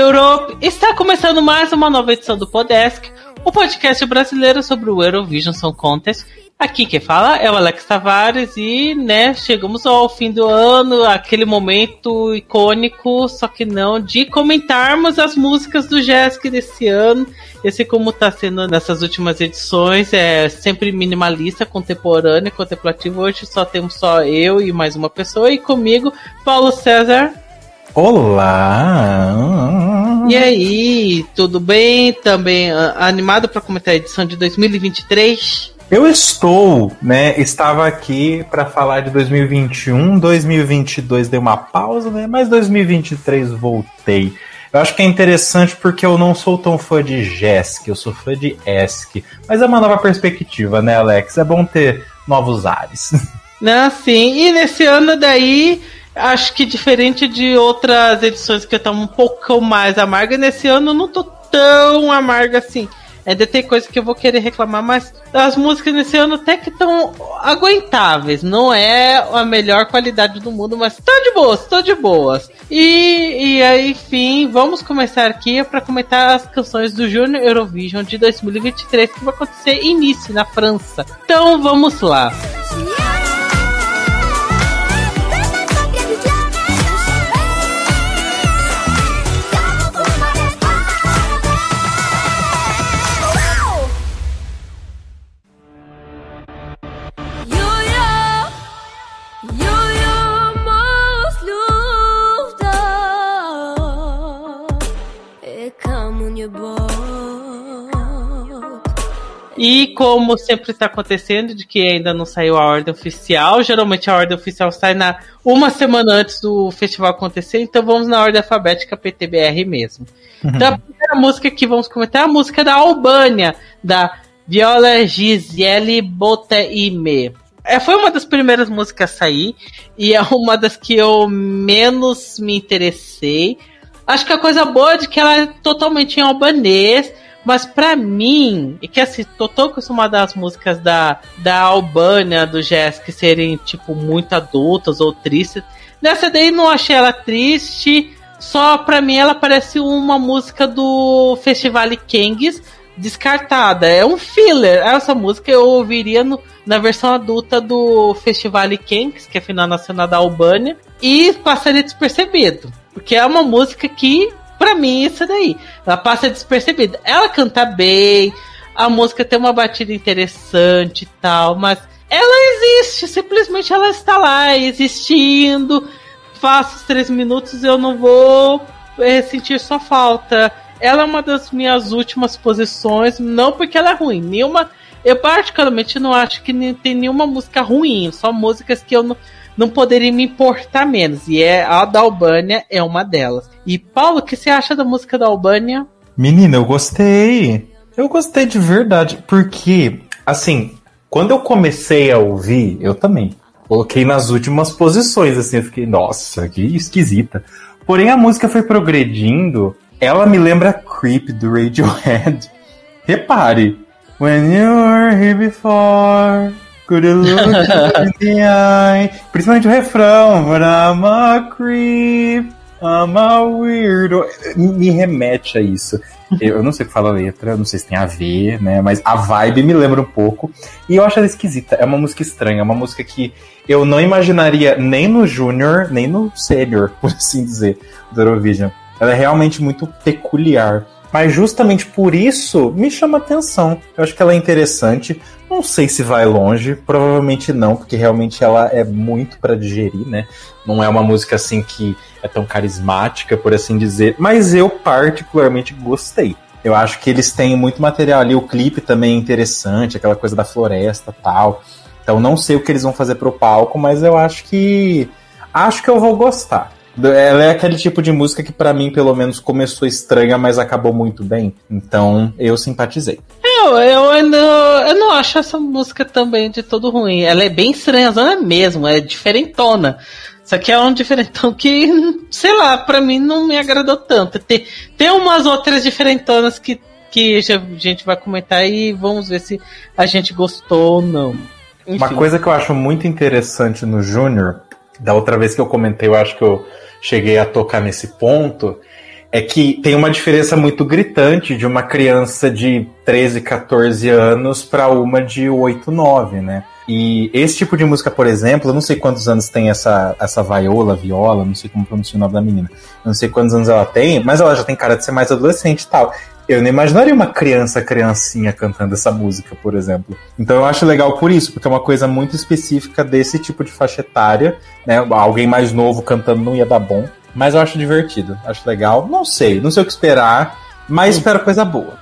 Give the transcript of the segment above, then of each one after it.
Europe! Está começando mais uma nova edição do Podesk, o podcast brasileiro sobre o Eurovision Song Contest. Aqui quem fala é o Alex Tavares e, né, chegamos ao fim do ano, aquele momento icônico, só que não, de comentarmos as músicas do Jéssica desse ano. Esse como tá sendo nessas últimas edições, é sempre minimalista, contemporâneo, contemplativo. Hoje só temos só eu e mais uma pessoa, e comigo, Paulo César. Olá! E aí, tudo bem? Também uh, animado para comentar a edição de 2023? Eu estou, né? Estava aqui para falar de 2021, 2022 dei uma pausa, né? Mas 2023 voltei. Eu acho que é interessante porque eu não sou tão fã de Jesk, eu sou fã de Esk. Mas é uma nova perspectiva, né, Alex? É bom ter novos ares. Não, sim. E nesse ano daí acho que diferente de outras edições que eu tava um pouco mais amarga, nesse ano eu não tô tão amarga assim. Ainda tem coisa que eu vou querer reclamar, mas as músicas nesse ano até que estão aguentáveis. Não é a melhor qualidade do mundo, mas tá de boas, tô de boas. E, e aí, enfim, vamos começar aqui para comentar as canções do Junior Eurovision de 2023 que vai acontecer início na França. Então vamos lá. Música E como sempre está acontecendo, de que ainda não saiu a ordem oficial, geralmente a ordem oficial sai na uma semana antes do festival acontecer, então vamos na ordem alfabética PTBR mesmo. Uhum. Então a primeira música que vamos comentar é a música da Albânia, da Viola Gisele Boteime. É, foi uma das primeiras músicas a sair e é uma das que eu menos me interessei. Acho que a coisa boa é de que ela é totalmente em albanês mas para mim, e que assim, tô tão acostumada às músicas da, da Albânia, do que serem, tipo, muito adultas ou tristes. Nessa daí não achei ela triste, só pra mim ela parece uma música do Festival Kings descartada. É um filler. Essa música eu ouviria no, na versão adulta do Festival Kings, que é a final nacional da Albânia, e passaria despercebido. Porque é uma música que Pra mim, isso daí. Ela passa despercebida. Ela canta bem, a música tem uma batida interessante e tal, mas ela existe, simplesmente ela está lá, existindo. Faço os três minutos eu não vou é, sentir sua falta. Ela é uma das minhas últimas posições, não porque ela é ruim, nenhuma. Eu particularmente não acho que tem nenhuma música ruim, só músicas que eu não não poderia me importar menos. E é a da Albânia é uma delas. E Paulo, o que você acha da música da Albânia? Menina, eu gostei. Eu gostei de verdade, porque assim, quando eu comecei a ouvir, eu também coloquei nas últimas posições, assim, eu fiquei, nossa, que esquisita. Porém, a música foi progredindo, ela me lembra Creep do Radiohead. Repare, When you were here before, Principalmente o refrão. But I'm a creep. I'm a weirdo. Me remete a isso. Eu não sei o que fala a letra, não sei se tem a ver, né? Mas a vibe me lembra um pouco. E eu acho ela esquisita. É uma música estranha, é uma música que eu não imaginaria nem no Júnior, nem no Senior, por assim dizer, do Eurovision. Ela é realmente muito peculiar. Mas justamente por isso me chama atenção. Eu acho que ela é interessante. Não sei se vai longe, provavelmente não, porque realmente ela é muito para digerir, né? Não é uma música assim que é tão carismática, por assim dizer. Mas eu particularmente gostei. Eu acho que eles têm muito material ali. O clipe também é interessante, aquela coisa da floresta tal. Então não sei o que eles vão fazer pro palco, mas eu acho que. Acho que eu vou gostar. Ela é aquele tipo de música que para mim, pelo menos, começou estranha, mas acabou muito bem. Então, eu simpatizei. Eu, eu, eu, não, eu não acho essa música também de todo ruim. Ela é bem estranha mesmo, é diferentona. Só que é um diferentão que, sei lá, pra mim não me agradou tanto. Tem, tem umas outras diferentonas que, que a gente vai comentar e vamos ver se a gente gostou ou não. Enfim. Uma coisa que eu acho muito interessante no Júnior da outra vez que eu comentei, eu acho que eu cheguei a tocar nesse ponto, é que tem uma diferença muito gritante de uma criança de 13, 14 anos para uma de 8, 9, né? E esse tipo de música, por exemplo, eu não sei quantos anos tem essa, essa vaiola, viola, não sei como pronunciar o nome da menina. Eu não sei quantos anos ela tem, mas ela já tem cara de ser mais adolescente e tal. Eu não imaginaria uma criança, criancinha cantando essa música, por exemplo. Então eu acho legal por isso, porque é uma coisa muito específica desse tipo de faixa etária, né? Alguém mais novo cantando não ia dar bom. Mas eu acho divertido, acho legal. Não sei, não sei o que esperar, mas espero coisa boa.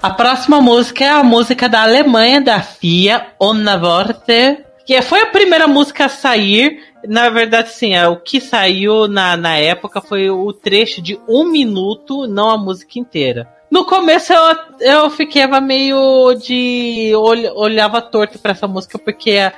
a próxima música é a música da Alemanha, da FIA, Onna Worte, que foi a primeira música a sair. Na verdade, sim, é, o que saiu na, na época foi o trecho de um minuto, não a música inteira. No começo eu, eu ficava meio de. olhava torto para essa música, porque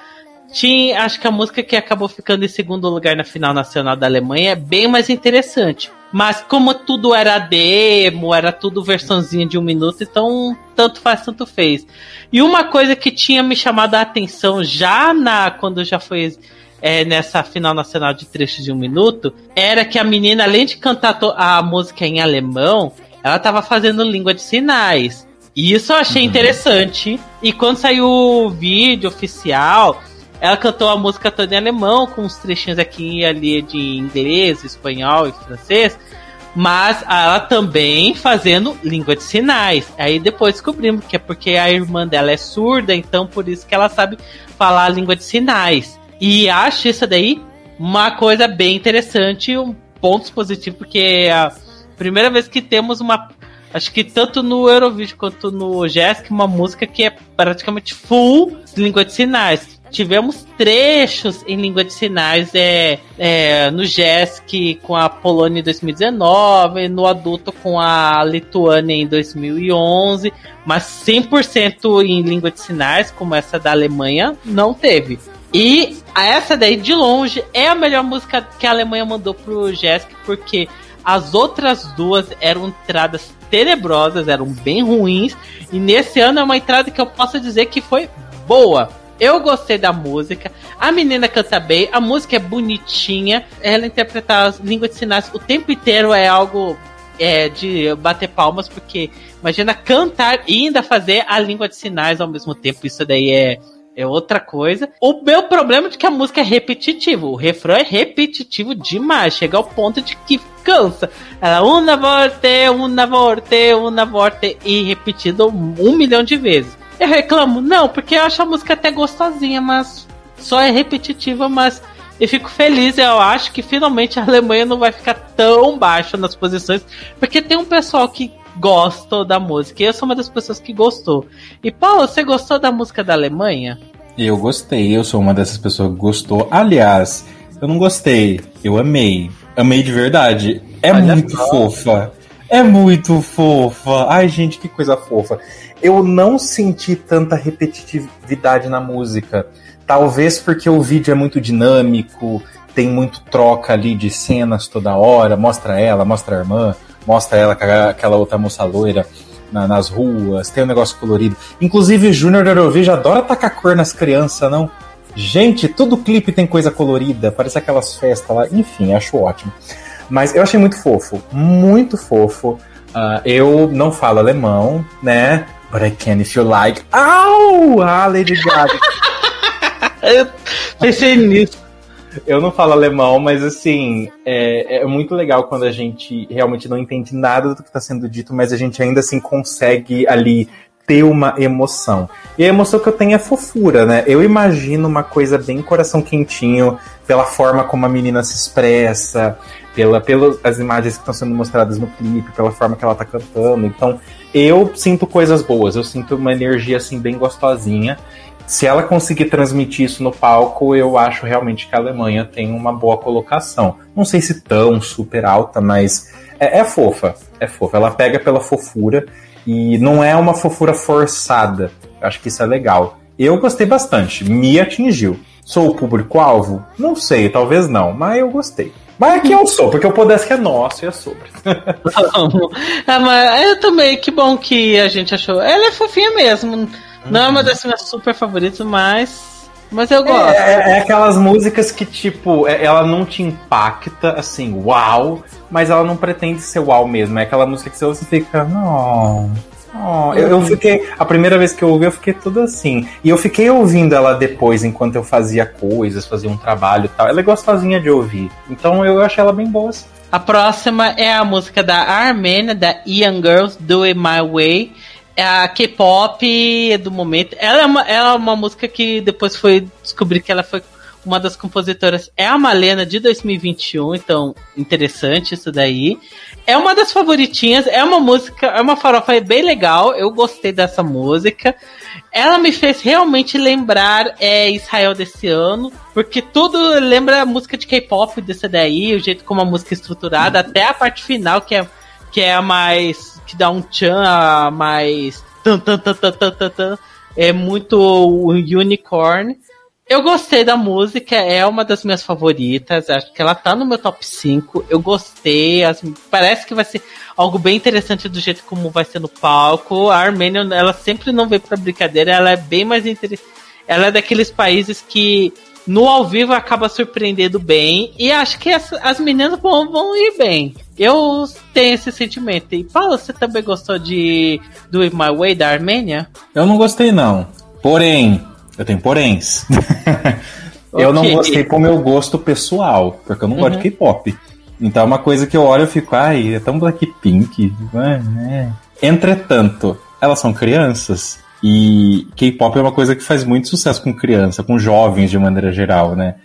tinha, acho que a música que acabou ficando em segundo lugar na final nacional da Alemanha é bem mais interessante. Mas como tudo era demo, era tudo versãozinha de um minuto, então tanto faz, tanto fez. E uma coisa que tinha me chamado a atenção já na quando já foi é, nessa final nacional de trechos de um minuto, era que a menina, além de cantar a música em alemão, ela estava fazendo língua de sinais. E isso eu achei uhum. interessante. E quando saiu o vídeo oficial, ela cantou a música toda em alemão, com uns trechinhos aqui e ali de inglês, espanhol e francês. Mas ela também fazendo língua de sinais. Aí depois descobrimos que é porque a irmã dela é surda, então por isso que ela sabe falar a língua de sinais. E acho isso daí uma coisa bem interessante, um ponto positivo, porque é a primeira vez que temos uma. Acho que tanto no Eurovision quanto no Jessica, uma música que é praticamente full língua de sinais tivemos trechos em língua de sinais é, é, no JESC com a Polônia em 2019, no adulto com a Lituânia em 2011, mas 100% em língua de sinais, como essa da Alemanha, não teve. E essa daí, de longe, é a melhor música que a Alemanha mandou pro JESC, porque as outras duas eram entradas tenebrosas, eram bem ruins, e nesse ano é uma entrada que eu posso dizer que foi boa eu gostei da música. A menina canta bem, a música é bonitinha. Ela interpretar as línguas de sinais o tempo inteiro é algo é, de bater palmas, porque imagina cantar e ainda fazer a língua de sinais ao mesmo tempo. Isso daí é, é outra coisa. O meu problema é que a música é repetitiva. O refrão é repetitivo demais. Chega ao ponto de que cansa. Ela, una vorte, una vorte, una vorte. E repetido um milhão de vezes. Eu reclamo? Não, porque eu acho a música até gostosinha, mas só é repetitiva, mas eu fico feliz, eu acho que finalmente a Alemanha não vai ficar tão baixa nas posições, porque tem um pessoal que gosta da música, e eu sou uma das pessoas que gostou. E Paulo, você gostou da música da Alemanha? Eu gostei, eu sou uma dessas pessoas que gostou. Aliás, eu não gostei, eu amei. Amei de verdade. É Olha muito fofa. É muito fofa. Ai, gente, que coisa fofa eu não senti tanta repetitividade na música. Talvez porque o vídeo é muito dinâmico, tem muito troca ali de cenas toda hora, mostra ela, mostra a irmã, mostra ela com aquela outra moça loira na, nas ruas, tem um negócio colorido. Inclusive, o Júnior Eurovision adora tacar cor nas crianças, não? Gente, todo clipe tem coisa colorida, parece aquelas festas lá, enfim, acho ótimo. Mas eu achei muito fofo, muito fofo. Uh, eu não falo alemão, né? But I can if you like. Au! Ah, Lady Gaga. eu pensei nisso. Eu não falo alemão, mas assim, é, é, muito legal quando a gente realmente não entende nada do que está sendo dito, mas a gente ainda assim consegue ali ter uma emoção. E a emoção que eu tenho é fofura, né? Eu imagino uma coisa bem coração quentinho, pela forma como a menina se expressa, pela, pelas imagens que estão sendo mostradas no clipe, pela forma que ela tá cantando. Então, eu sinto coisas boas, eu sinto uma energia assim bem gostosinha. Se ela conseguir transmitir isso no palco, eu acho realmente que a Alemanha tem uma boa colocação. Não sei se tão super alta, mas é, é fofa. É fofa. Ela pega pela fofura e não é uma fofura forçada. Eu acho que isso é legal. Eu gostei bastante, me atingiu. Sou o público-alvo? Não sei, talvez não, mas eu gostei. Mas aqui eu sou, porque o Podesk é nosso e é sobre. ah, mas eu também, que bom que a gente achou. Ela é fofinha mesmo. Não uhum. é uma das minhas super favoritas, mas Mas eu gosto. É, é, é aquelas músicas que, tipo, é, ela não te impacta, assim, uau, mas ela não pretende ser uau mesmo. É aquela música que você fica, não. Oh, eu, eu, fiquei. A primeira vez que eu ouvi, eu fiquei tudo assim. E eu fiquei ouvindo ela depois, enquanto eu fazia coisas, fazia um trabalho e tal. Ela é gostosinha de ouvir. Então eu achei ela bem boa. Assim. A próxima é a música da Armênia, da Young Girls, Do It My Way. É a K-pop do momento. Ela é, uma, ela é uma música que depois foi descobrir que ela foi uma das compositoras. É a Malena de 2021, então interessante isso daí. É uma das favoritinhas, é uma música, é uma farofa bem legal. Eu gostei dessa música ela me fez realmente lembrar é, Israel desse ano, porque tudo lembra a música de K-pop desse daí, o jeito como a música é estruturada, até a parte final, que é, que é a mais. Que dá um tchan, mais. Tan, tan, tan, tan, tan, tan, tan, é muito unicorn. Eu gostei da música, é uma das minhas favoritas. Acho que ela tá no meu top 5. Eu gostei. As, parece que vai ser algo bem interessante do jeito como vai ser no palco. A Armênia, ela sempre não vem pra brincadeira, ela é bem mais interessante. Ela é daqueles países que no ao vivo acaba surpreendendo bem. E acho que as, as meninas vão, vão ir bem. Eu tenho esse sentimento. E Paulo, você também gostou de Do It My Way da Armênia? Eu não gostei, não. Porém, eu tenho poréns. eu não gostei pro meu gosto pessoal, porque eu não uhum. gosto de uhum. K-pop. Então é uma coisa que eu olho e fico, ai, é tão Blackpink. É. Entretanto, elas são crianças. E K-pop é uma coisa que faz muito sucesso com criança, com jovens de maneira geral, né?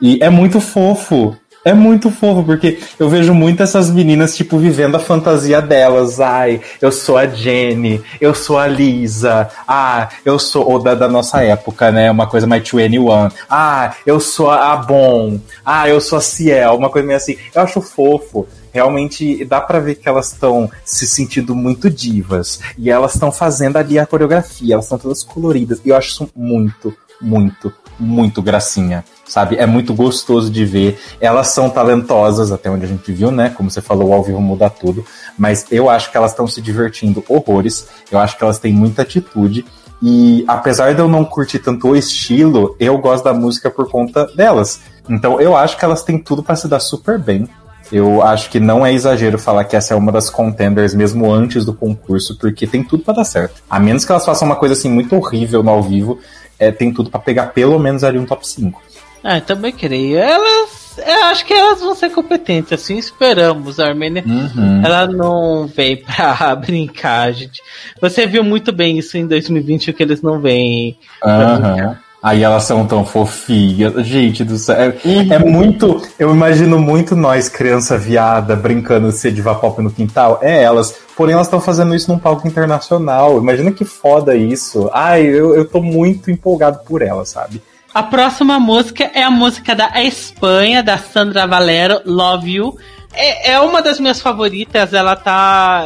E é muito fofo. É muito fofo, porque eu vejo muito essas meninas, tipo, vivendo a fantasia delas. Ai, eu sou a Jenny, eu sou a Lisa, ah, eu sou. Ou da, da nossa época, né? Uma coisa mais 21. Ah, eu sou a Bon, ah, eu sou a Ciel, uma coisa meio assim. Eu acho fofo realmente dá para ver que elas estão se sentindo muito divas e elas estão fazendo ali a coreografia, elas estão todas coloridas e eu acho isso muito, muito, muito gracinha sabe? É muito gostoso de ver. Elas são talentosas, até onde a gente viu, né? Como você falou, ao vivo muda tudo. Mas eu acho que elas estão se divertindo horrores. Eu acho que elas têm muita atitude. E apesar de eu não curtir tanto o estilo, eu gosto da música por conta delas. Então eu acho que elas têm tudo para se dar super bem. Eu acho que não é exagero falar que essa é uma das contenders mesmo antes do concurso, porque tem tudo para dar certo. A menos que elas façam uma coisa assim muito horrível no ao vivo, é, tem tudo para pegar pelo menos ali um top 5. Ah, também creio. Elas. Eu acho que elas vão ser competentes, assim esperamos. A Armênia, uhum. ela não vem pra brincar, gente. Você viu muito bem isso em 2020, que eles não vêm pra uhum. brincar. Aí elas são tão fofinhas. Gente do céu. É, uhum. é, muito. Eu imagino muito nós, criança viada, brincando de ser diva pop no quintal. É elas. Porém, elas estão fazendo isso num palco internacional. Imagina que foda isso. Ai, eu, eu tô muito empolgado por elas, sabe? A próxima música é a música da Espanha, da Sandra Valero, Love You. É, é uma das minhas favoritas, ela tá.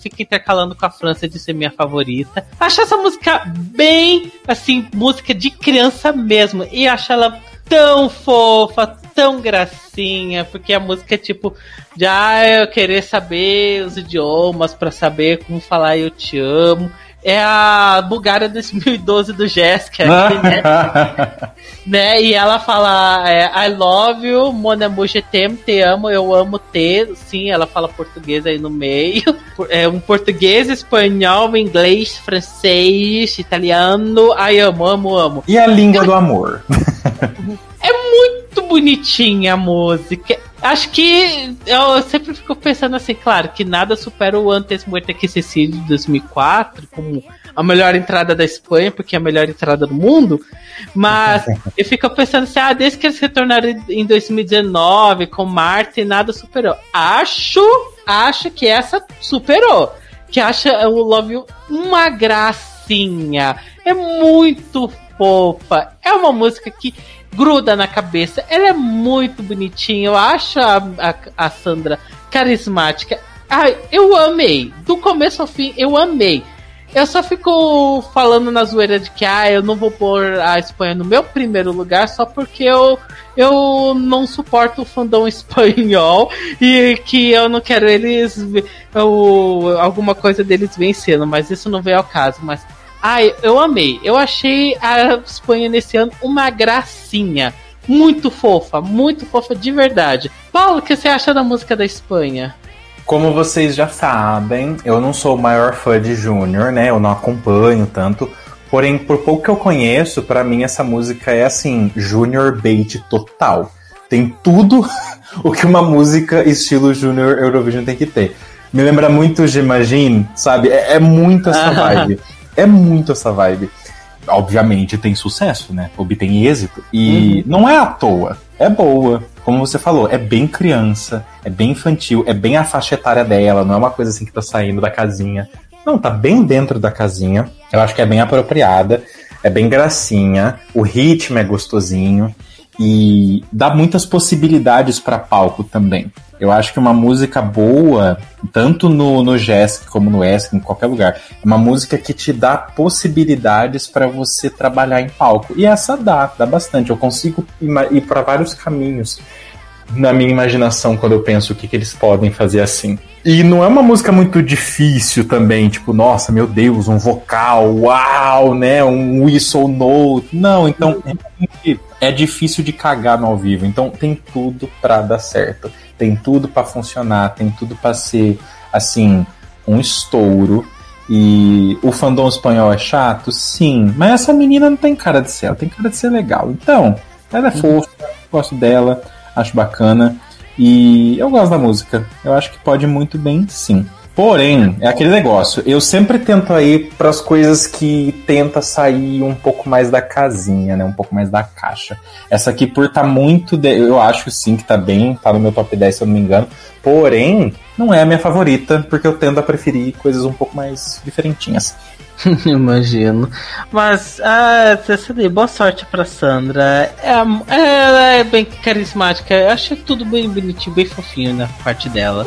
Fica intercalando com a França de ser minha favorita. Acho essa música bem, assim, música de criança mesmo. E acho ela tão fofa, tão gracinha, porque a música é tipo de ah, eu querer saber os idiomas para saber como falar eu te amo é a Bulgária 2012 do Jéssica, né? né? E ela fala é, I love you, mon amour, je t'aime, te amo, eu amo te. Sim, ela fala português aí no meio. É um português, espanhol, inglês, francês, italiano. Ai, amo, amo, amo. E a língua do amor. É muito bonitinha a música. Acho que eu sempre fico pensando assim, claro, que nada supera o Antes Muerte que Cecília de 2004, como a melhor entrada da Espanha, porque é a melhor entrada do mundo. Mas eu fico pensando assim, ah, desde que eles retornaram em 2019 com Marte, nada superou. Acho, acho que essa superou. Que acha o Love You uma gracinha. É muito fofa. É uma música que gruda na cabeça. Ela é muito bonitinha. Eu acho a, a, a Sandra carismática. Ai, eu amei. Do começo ao fim, eu amei. Eu só fico falando na zoeira de que ah, eu não vou pôr a Espanha no meu primeiro lugar só porque eu, eu não suporto o fandom espanhol e que eu não quero eles eu, alguma coisa deles vencendo, mas isso não veio ao caso. Mas Ai, eu amei. Eu achei a Espanha nesse ano uma gracinha. Muito fofa, muito fofa de verdade. Paulo, o que você acha da música da Espanha? Como vocês já sabem, eu não sou o maior fã de Júnior, né? Eu não acompanho tanto. Porém, por pouco que eu conheço, para mim essa música é assim, Junior bait total. Tem tudo o que uma música estilo Junior Eurovision tem que ter. Me lembra muito Imagine, sabe? É, é muito essa vibe. É muito essa vibe. Obviamente tem sucesso, né? Obtém êxito. E uhum. não é à toa. É boa. Como você falou, é bem criança, é bem infantil, é bem a faixa etária dela, não é uma coisa assim que tá saindo da casinha. Não, tá bem dentro da casinha. Eu acho que é bem apropriada, é bem gracinha, o ritmo é gostosinho e dá muitas possibilidades para palco também. Eu acho que uma música boa, tanto no, no Jessic como no ESC, em qualquer lugar, é uma música que te dá possibilidades para você trabalhar em palco. E essa dá, dá bastante. Eu consigo ir para vários caminhos na minha imaginação quando eu penso o que, que eles podem fazer assim. E não é uma música muito difícil também, tipo, nossa, meu Deus, um vocal, uau, né? Um whistle note. Não, então é difícil de cagar no ao vivo. Então tem tudo para dar certo. Tem tudo para funcionar, tem tudo para ser assim, um estouro. E o fandom espanhol é chato? Sim. Mas essa menina não tem cara de ser, ela tem cara de ser legal. Então, ela é uhum. fofa, gosto dela acho bacana. E eu gosto da música. Eu acho que pode muito bem, sim. Porém, é aquele negócio. Eu sempre tento aí para as coisas que tenta sair um pouco mais da casinha, né? Um pouco mais da caixa. Essa aqui, por tá muito. De... Eu acho sim que tá bem, tá no meu top 10, se eu não me engano. Porém, não é a minha favorita, porque eu tendo a preferir coisas um pouco mais diferentinhas. Imagino. Mas, ah, CD, boa sorte pra Sandra. É, ela é bem carismática. Eu acho tudo bem bonitinho, bem fofinho na parte dela.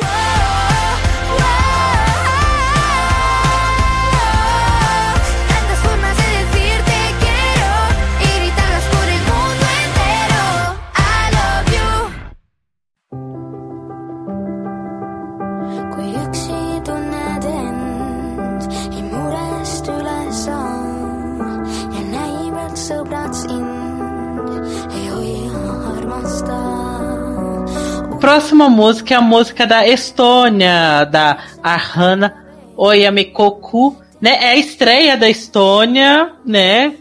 Próxima música é a música da Estônia, da Arhana Oyamikoku, né? É a estreia da Estônia, né?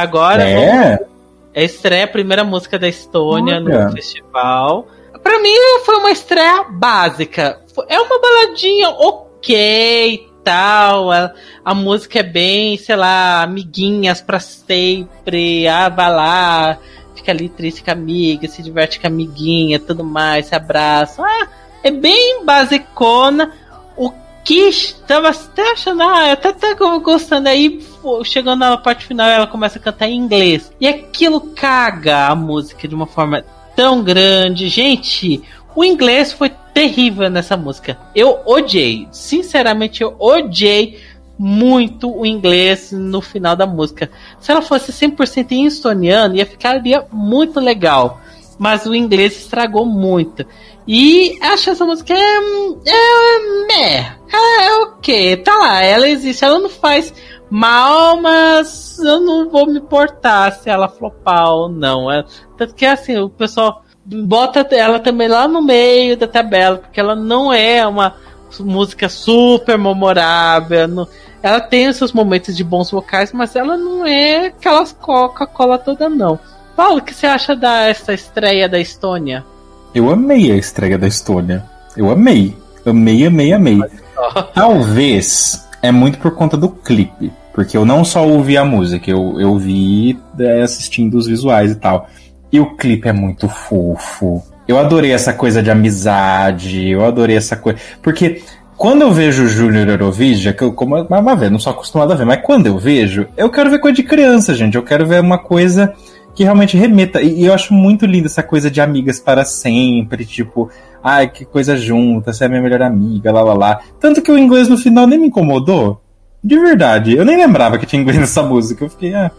Agora é, vamos... é a estreia, a primeira música da Estônia Olha. no festival. Pra mim foi uma estreia básica. É uma baladinha ok tal. A, a música é bem, sei lá, amiguinhas pra sempre. Ah, vai lá fica ali triste com a amiga, se diverte com a amiguinha, tudo mais, se abraça. Ah, é bem basicona. O que estava até achando, ah, eu até, até gostando aí, chegando na parte final ela começa a cantar em inglês. E aquilo caga a música de uma forma tão grande. Gente, o inglês foi terrível nessa música. Eu odiei. Sinceramente, eu odiei muito o inglês no final da música. Se ela fosse 100% em estoniano, ia ficaria muito legal. Mas o inglês estragou muito. E acho essa música é. É. É, é ok. Tá lá, ela existe. Ela não faz mal, mas eu não vou me importar se ela flopar ou não. É, tanto que assim, o pessoal bota ela também lá no meio da tabela, porque ela não é uma música super memorável. Não, ela tem os seus momentos de bons vocais, mas ela não é aquelas Coca-Cola toda, não. Paulo, o que você acha dessa estreia da Estônia? Eu amei a estreia da Estônia. Eu amei. Amei, amei, amei. Talvez é muito por conta do clipe. Porque eu não só ouvi a música, eu, eu vi é, assistindo os visuais e tal. E o clipe é muito fofo. Eu adorei essa coisa de amizade, eu adorei essa coisa. Porque quando eu vejo o Júnior Eurovision, que eu, como uma vez, não sou acostumado a ver, mas quando eu vejo, eu quero ver coisa de criança, gente. Eu quero ver uma coisa que realmente remeta. E, e eu acho muito linda essa coisa de amigas para sempre, tipo, ai, que coisa junta, você é minha melhor amiga, lá lá lá. Tanto que o inglês no final nem me incomodou. De verdade, eu nem lembrava que tinha inglês nessa música. Eu fiquei, ah.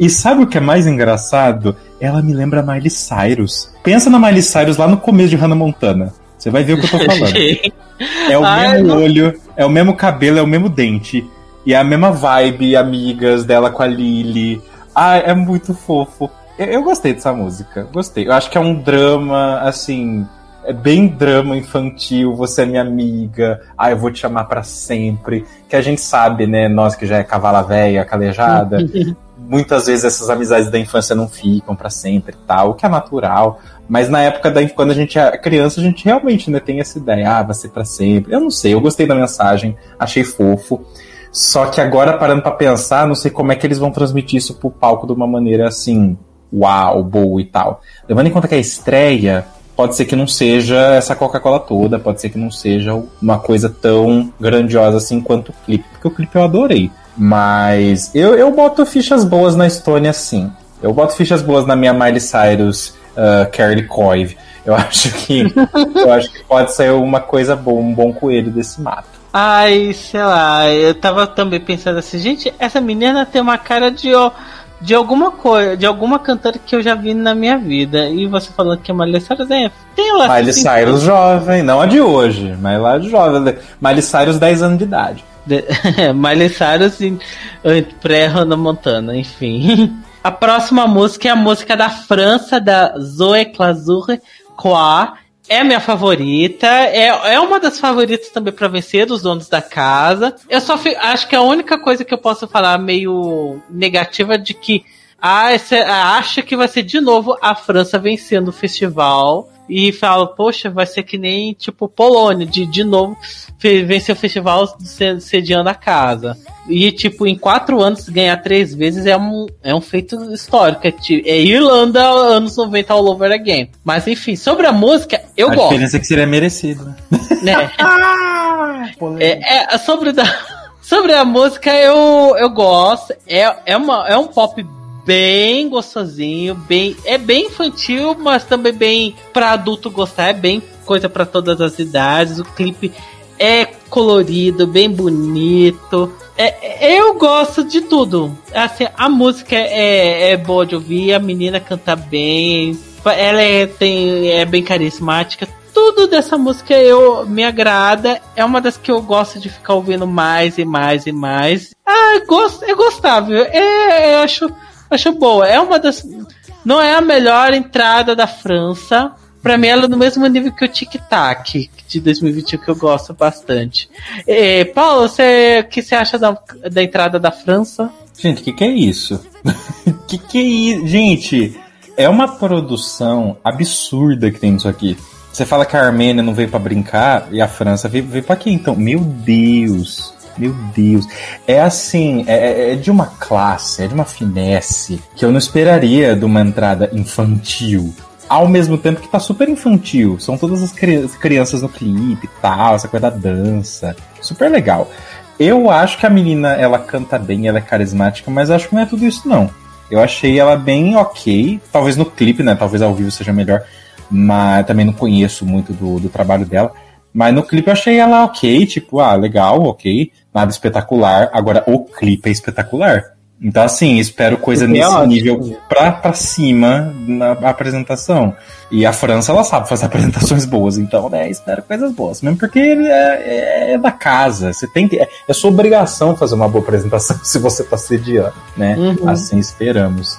E sabe o que é mais engraçado? Ela me lembra Miley Cyrus. Pensa na Miley Cyrus lá no começo de Hannah Montana. Você vai ver o que eu tô falando. é o Ai, mesmo não... olho, é o mesmo cabelo, é o mesmo dente. E é a mesma vibe, amigas dela com a Lily. Ah, é muito fofo. Eu, eu gostei dessa música, gostei. Eu acho que é um drama, assim, é bem drama infantil, você é minha amiga, ah, eu vou te chamar para sempre. Que a gente sabe, né, nós que já é cavala velha, calejada, muitas vezes essas amizades da infância não ficam para sempre e tal, o que é natural. Mas na época da quando a gente é criança, a gente realmente né, tem essa ideia, ah, vai ser para sempre. Eu não sei, eu gostei da mensagem, achei fofo. Só que agora parando para pensar, não sei como é que eles vão transmitir isso pro palco de uma maneira assim, uau, boa e tal. Levando em conta que a estreia pode ser que não seja essa Coca-Cola toda, pode ser que não seja uma coisa tão grandiosa assim quanto o clipe, porque o clipe eu adorei. Mas eu, eu boto fichas boas na Estônia, sim. Eu boto fichas boas na minha Miley Cyrus, uh, Carly Coive. Eu acho que eu acho que pode ser uma coisa boa, um bom coelho desse mato. Ai, sei lá, eu tava também pensando assim, gente, essa menina tem uma cara de ó, de alguma coisa, de alguma cantora que eu já vi na minha vida. E você falando que é Miley Cyrus, é, tem lá. Miley Cyrus jovem, não a de hoje, mas lá de jovem. Miley Cyrus 10 anos de idade. Miley Cyrus pré-Hannah Montana, enfim. A próxima música é a música da França, da Zoe Clazour Croix é minha favorita. É, é uma das favoritas também para vencer dos donos da casa. Eu só acho que a única coisa que eu posso falar meio negativa de que ah, essa, acha que vai ser de novo a França vencendo o festival e fala, poxa, vai ser que nem tipo Polônia, de de novo vencer o festival sediando a casa. E, tipo, em quatro anos ganhar três vezes é um, é um feito histórico. É, é Irlanda, anos 90 all over again. Mas, enfim, sobre a música, eu a gosto. A diferença é que seria merecido, né? É. é, é, sobre, da, sobre a música, eu, eu gosto. É, é, uma, é um pop bem gostosinho, bem é bem infantil, mas também bem para adulto gostar, é bem coisa para todas as idades. O clipe é colorido, bem bonito. É, eu gosto de tudo. Assim, a música é, é boa de ouvir, a menina canta bem, ela é, tem, é bem carismática. Tudo dessa música eu me agrada. É uma das que eu gosto de ficar ouvindo mais e mais e mais. Ah, gosto, é gostável. É, eu acho acho boa. É uma das. Não é a melhor entrada da França. Pra mim, ela é no mesmo nível que o Tic Tac de 2021, que eu gosto bastante. E, Paulo, você, o que você acha da, da entrada da França? Gente, o que, que é isso? que que é isso? Gente, é uma produção absurda que tem nisso aqui. Você fala que a Armênia não veio para brincar e a França veio, veio para quê então? Meu Deus! Meu Deus. É assim, é, é, é, de uma classe, é de uma finesse que eu não esperaria de uma entrada infantil. Ao mesmo tempo que tá super infantil. São todas as cri crianças no clipe e tal, essa coisa da dança. Super legal. Eu acho que a menina, ela canta bem, ela é carismática, mas acho que não é tudo isso, não. Eu achei ela bem ok. Talvez no clipe, né? Talvez ao vivo seja melhor. Mas também não conheço muito do, do trabalho dela. Mas no clipe eu achei ela ok, tipo, ah, legal, ok nada espetacular. Agora, o clipe é espetacular. Então, assim, espero coisa é nesse nível pra, pra cima na apresentação. E a França, ela sabe fazer apresentações boas, então, né, espero coisas boas. Mesmo porque ele é, é, é da casa. Você tem que. É, é, sua obrigação fazer uma boa apresentação se você tá sediando, né? Uhum. Assim esperamos.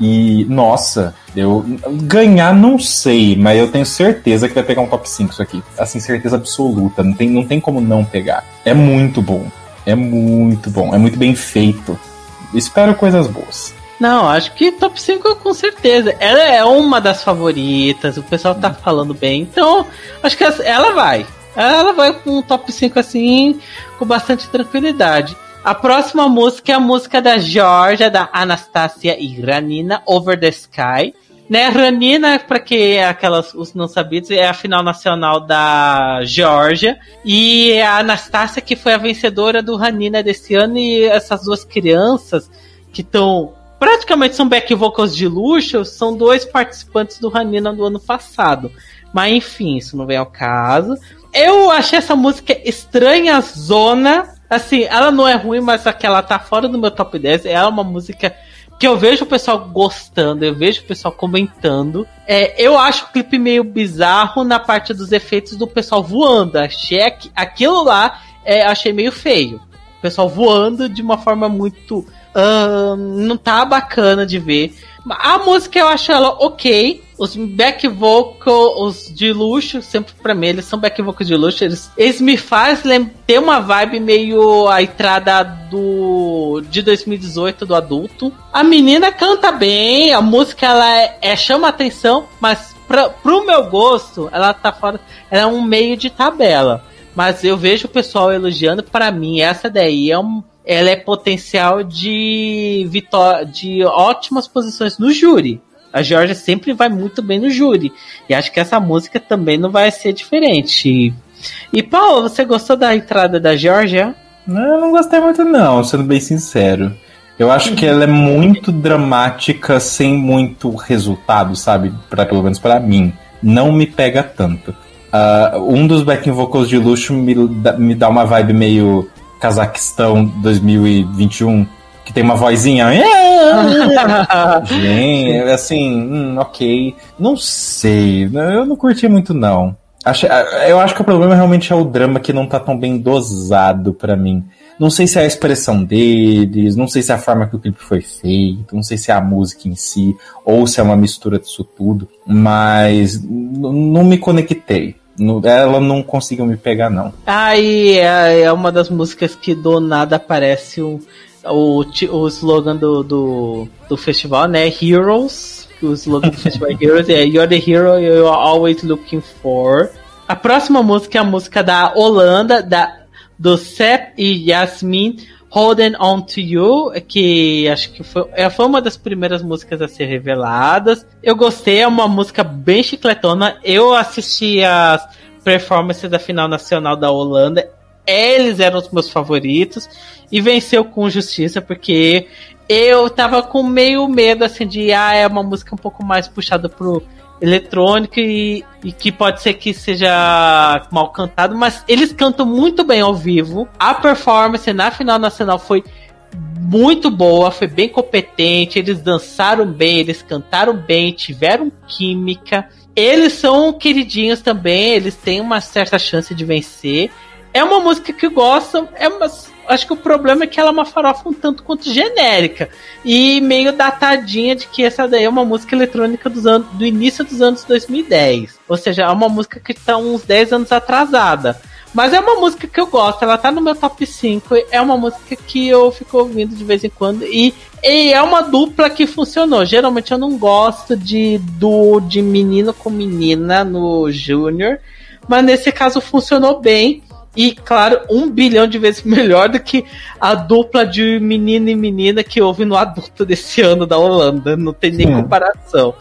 E, nossa, eu ganhar não sei, mas eu tenho certeza que vai pegar um top 5 isso aqui. Assim, certeza absoluta. Não tem, não tem como não pegar. É muito bom. É muito bom. É muito bem feito. Espero coisas boas. Não, acho que top 5 com certeza. Ela é uma das favoritas, o pessoal tá falando bem. Então, acho que ela vai. Ela vai com um top 5 assim, com bastante tranquilidade. A próxima música é a música da Georgia, da Anastasia e Ranina, Over the Sky. Né, Ranina, para quem é aquelas os não sabidos, é a final nacional da Georgia e a Anastasia que foi a vencedora do Ranina desse ano e essas duas crianças que estão praticamente são back vocals de luxo, são dois participantes do Ranina do ano passado. Mas enfim, isso não vem ao caso. Eu achei essa música estranha zona, Assim, ela não é ruim, mas aqui ela tá fora do meu top 10. É uma música que eu vejo o pessoal gostando, eu vejo o pessoal comentando. É, eu acho o clipe meio bizarro na parte dos efeitos do pessoal voando. Achei aquilo lá, é, achei meio feio. O pessoal voando de uma forma muito. Não tá bacana de ver. A música eu acho ela ok. Os back vocals de luxo, sempre pra mim, eles são back vocals de luxo. Eles, eles me fazem ter uma vibe meio a entrada do de 2018 do adulto. A menina canta bem, a música ela é, é chama atenção, mas pra, pro meu gosto, ela tá fora. Ela é um meio de tabela. Mas eu vejo o pessoal elogiando. Para mim, essa daí é um, ela é potencial de vitória, de ótimas posições no júri. A Georgia sempre vai muito bem no júri. E acho que essa música também não vai ser diferente. E Paulo, você gostou da entrada da Georgia? Não, não gostei muito não, sendo bem sincero. Eu acho que ela é muito dramática sem muito resultado, sabe? Pra, pelo menos para mim. Não me pega tanto. Uh, um dos backing vocals de luxo me, me dá uma vibe meio Cazaquistão 2021, que tem uma vozinha. Gente, assim, hum, ok. Não sei, eu não curti muito, não. Eu acho que o problema realmente é o drama que não tá tão bem dosado para mim. Não sei se é a expressão deles, não sei se é a forma que o clipe foi feito, não sei se é a música em si, ou se é uma mistura disso tudo, mas não me conectei. Ela não conseguiu me pegar, não. Aí é, é uma das músicas que do nada aparece o, o, o slogan do, do, do festival, né? Heroes. O slogan do festival é Heroes é You're the hero you're always looking for. A próxima música é a música da Holanda, da, do Sep e Yasmin. Holding On To You, que acho que foi, é, foi uma das primeiras músicas a ser reveladas. Eu gostei, é uma música bem chicletona. Eu assisti as performances da final nacional da Holanda. Eles eram os meus favoritos. E venceu com justiça, porque eu tava com meio medo assim de ah, é uma música um pouco mais puxada pro eletrônica e, e, que pode ser que seja mal cantado, mas eles cantam muito bem ao vivo. A performance na final nacional foi muito boa, foi bem competente, eles dançaram bem, eles cantaram bem, tiveram química. Eles são queridinhos também, eles têm uma certa chance de vencer. É uma música que gostam, é uma acho que o problema é que ela é uma farofa um tanto quanto genérica e meio datadinha de que essa daí é uma música eletrônica dos anos, do início dos anos 2010. Ou seja, é uma música que está uns 10 anos atrasada. Mas é uma música que eu gosto, ela tá no meu top 5. É uma música que eu fico ouvindo de vez em quando. E, e é uma dupla que funcionou. Geralmente eu não gosto de, do, de menino com menina no Júnior. Mas nesse caso funcionou bem. E, claro, um bilhão de vezes melhor do que a dupla de menino e menina que houve no adulto desse ano da Holanda. Não tem nem Sim. comparação.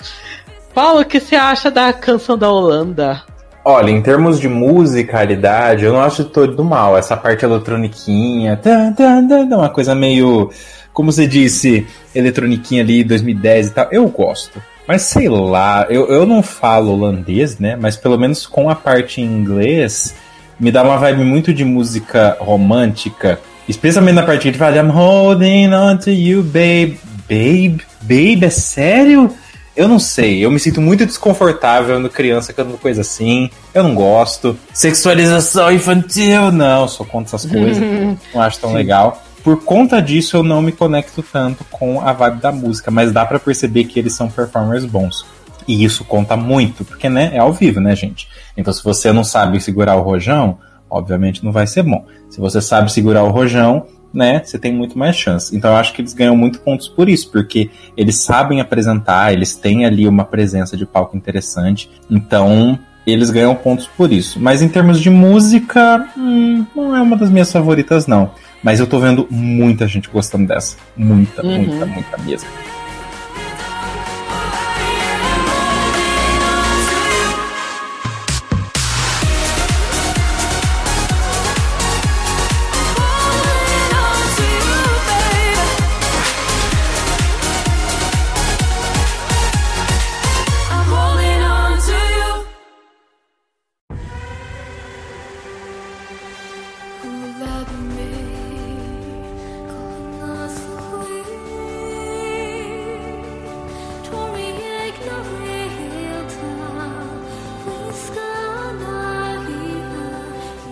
Paulo, o que você acha da canção da Holanda? Olha, em termos de musicalidade, eu não acho todo mal. Essa parte eletroniquinha, tá, tá, tá, uma coisa meio, como você disse, eletroniquinha ali, 2010 e tal, eu gosto. Mas sei lá, eu, eu não falo holandês, né? Mas pelo menos com a parte em inglês, me dá uma vibe muito de música romântica. Especialmente na parte que ele fala I'm holding on to you, babe. Babe? Babe? É sério? Eu não sei, eu me sinto muito desconfortável no criança cantando coisa assim. Eu não gosto. Sexualização infantil, não, sou contra essas coisas. não acho tão Sim. legal. Por conta disso, eu não me conecto tanto com a vibe da música, mas dá para perceber que eles são performers bons. E isso conta muito, porque né, é ao vivo, né, gente? Então, se você não sabe segurar o rojão, obviamente não vai ser bom. Se você sabe segurar o rojão, né, você tem muito mais chance. Então, eu acho que eles ganham muito pontos por isso, porque eles sabem apresentar, eles têm ali uma presença de palco interessante. Então, eles ganham pontos por isso. Mas em termos de música, hum, não é uma das minhas favoritas, não. Mas eu tô vendo muita gente gostando dessa. Muita, uhum. muita, muita mesmo.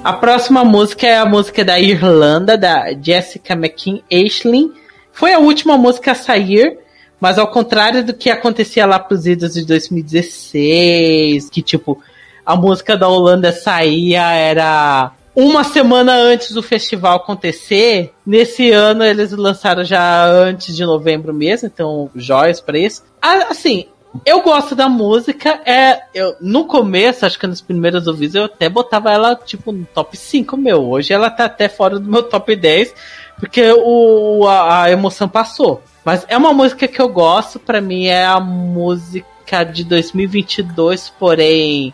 A próxima música é a música da Irlanda, da Jessica McKean Aisling. Foi a última música a sair, mas ao contrário do que acontecia lá pros idos de 2016, que tipo, a música da Holanda saía era uma semana antes do festival acontecer. Nesse ano eles lançaram já antes de novembro mesmo, então joias para isso. Assim, eu gosto da música. É, eu, no começo, acho que nos primeiros ouvidos, eu até botava ela tipo no top 5 meu. Hoje ela tá até fora do meu top 10, porque o, a, a emoção passou. Mas é uma música que eu gosto, para mim é a música de 2022, porém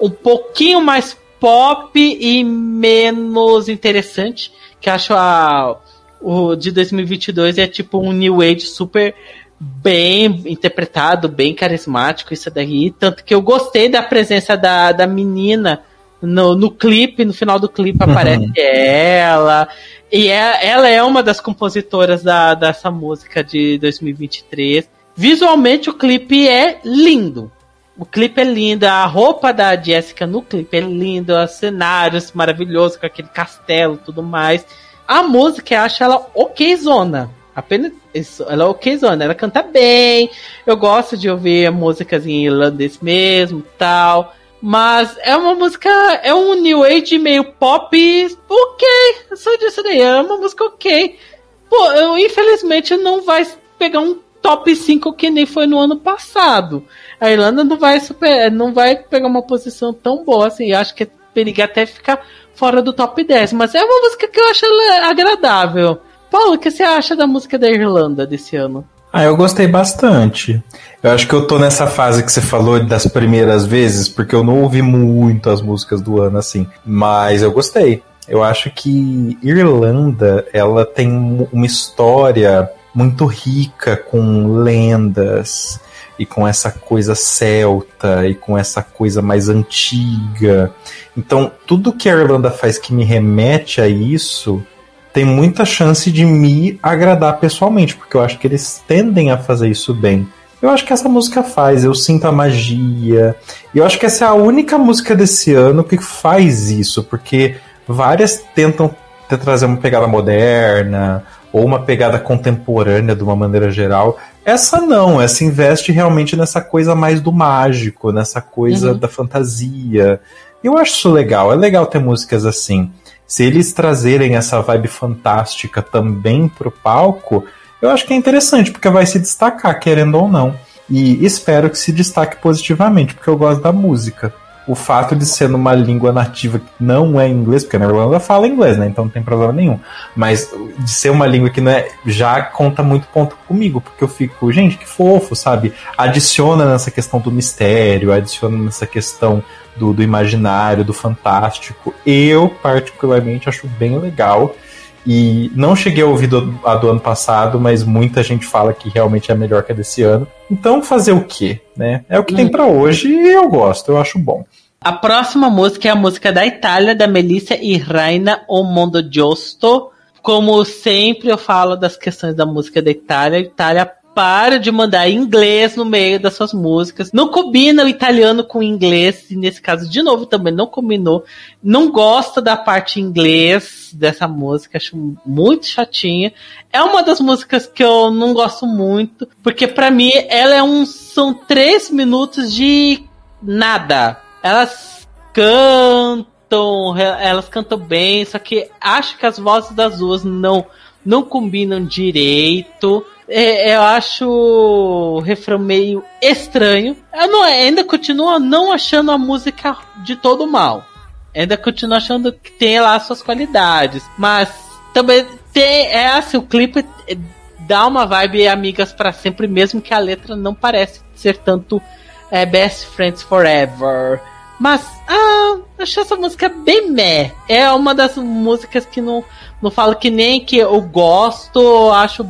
um pouquinho mais pop e menos interessante, que acho a o de 2022 é tipo um new age super bem interpretado, bem carismático isso daí, tanto que eu gostei da presença da, da menina no, no clipe, no final do clipe uhum. aparece ela, e é, ela é uma das compositoras da, dessa música de 2023. Visualmente o clipe é lindo. O clipe é lindo, a roupa da Jessica no clipe é lindo, os cenários maravilhosos com aquele castelo tudo mais. A música, eu acho ela okzona. Apenas isso, ela é okzona, ela canta bem. Eu gosto de ouvir músicas em irlandês mesmo, tal. Mas é uma música, é um new age meio pop, ok, só disso daí, é uma música ok. Pô, eu, infelizmente não vai pegar um top 5 que nem foi no ano passado. A Irlanda não vai super, não vai pegar uma posição tão boa assim. Acho que é perigo até ficar fora do top 10. Mas é uma música que eu acho agradável. Paulo, o que você acha da música da Irlanda desse ano? Ah, eu gostei bastante. Eu acho que eu tô nessa fase que você falou das primeiras vezes, porque eu não ouvi muito as músicas do ano assim. Mas eu gostei. Eu acho que Irlanda, ela tem uma história muito rica com lendas e com essa coisa celta e com essa coisa mais antiga. Então, tudo que a Irlanda faz que me remete a isso tem muita chance de me agradar pessoalmente, porque eu acho que eles tendem a fazer isso bem. Eu acho que essa música faz, eu sinto a magia. E eu acho que essa é a única música desse ano que faz isso, porque várias tentam trazer uma pegada moderna, ou uma pegada contemporânea de uma maneira geral. Essa não, essa investe realmente nessa coisa mais do mágico, nessa coisa uhum. da fantasia. Eu acho isso legal, é legal ter músicas assim. Se eles trazerem essa vibe fantástica também pro palco, eu acho que é interessante, porque vai se destacar, querendo ou não. E espero que se destaque positivamente, porque eu gosto da música o fato de ser numa língua nativa que não é inglês, porque na Irlanda fala inglês, né? Então não tem problema nenhum. Mas de ser uma língua que não é, já conta muito ponto comigo, porque eu fico, gente, que fofo, sabe? Adiciona nessa questão do mistério, adiciona nessa questão do, do imaginário, do fantástico. Eu, particularmente, acho bem legal. E não cheguei a ouvir do, a do ano passado, mas muita gente fala que realmente é melhor que a desse ano. Então, fazer o quê? Né? É o que hum. tem para hoje e eu gosto, eu acho bom. A próxima música é a música da Itália, da Melissa e Raina O Mondo Giusto. Como sempre eu falo das questões da música da Itália, a Itália para de mandar inglês no meio das suas músicas. Não combina o italiano com o inglês, e nesse caso, de novo, também não combinou. Não gosta da parte inglês dessa música, acho muito chatinha. É uma das músicas que eu não gosto muito, porque para mim ela é um. São três minutos de nada. Elas cantam, elas cantam bem, só que acho que as vozes das duas não, não combinam direito. É, eu acho o refrão meio estranho. Eu não, ainda continuo não achando a música de todo mal. Ainda continuo achando que tem lá suas qualidades. Mas também tem. É assim, o clipe dá uma vibe amigas para sempre, mesmo que a letra não parece ser tanto é, Best Friends Forever. Mas, ah, achei essa música bem meh. É uma das músicas que não, não falo que nem que eu gosto, acho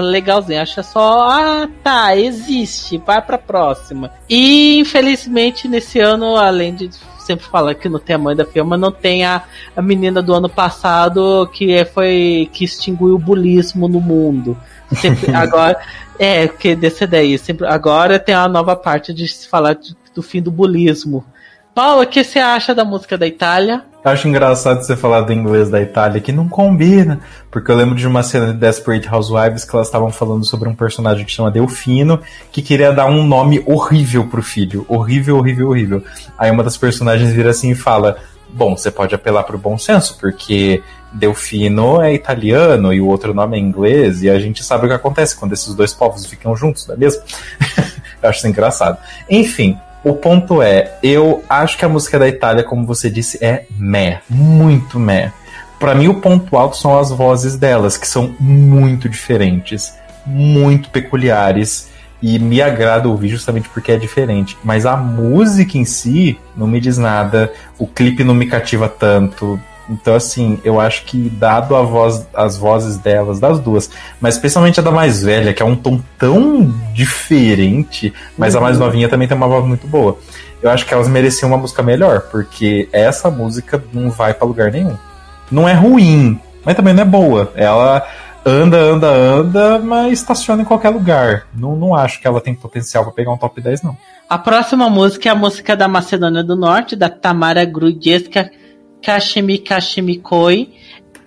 legalzinho. Acho só, ah, tá, existe, vai pra próxima. E, infelizmente, nesse ano, além de sempre falar que não tem a mãe da filma, não tem a, a menina do ano passado que foi que extinguiu o bulismo no mundo. Sempre, agora, é, que desse daí, sempre, agora tem a nova parte de se falar de, do fim do bulismo Paula, o que você acha da música da Itália? Acho engraçado você falar do inglês da Itália, que não combina. Porque eu lembro de uma cena de Desperate Housewives que elas estavam falando sobre um personagem que chama Delfino, que queria dar um nome horrível pro filho. Horrível, horrível, horrível. Aí uma das personagens vira assim e fala: Bom, você pode apelar pro bom senso, porque Delfino é italiano e o outro nome é inglês, e a gente sabe o que acontece quando esses dois povos ficam juntos, não é mesmo? eu acho isso engraçado. Enfim, o ponto é, eu acho que a música da Itália, como você disse, é meh, muito meh. Para mim, o ponto alto são as vozes delas, que são muito diferentes, muito peculiares, e me agrada ouvir justamente porque é diferente. Mas a música em si não me diz nada, o clipe não me cativa tanto, então, assim, eu acho que dado a voz, as vozes delas, das duas, mas especialmente a da mais velha, que é um tom tão diferente, mas uhum. a mais uhum. novinha também tem uma voz muito boa. Eu acho que elas mereciam uma música melhor, porque essa música não vai para lugar nenhum. Não é ruim, mas também não é boa. Ela anda, anda, anda, mas estaciona em qualquer lugar. Não, não acho que ela tem potencial para pegar um top 10, não. A próxima música é a música da Macedônia do Norte, da Tamara Grudziecka Kashimi Kashimi Koi.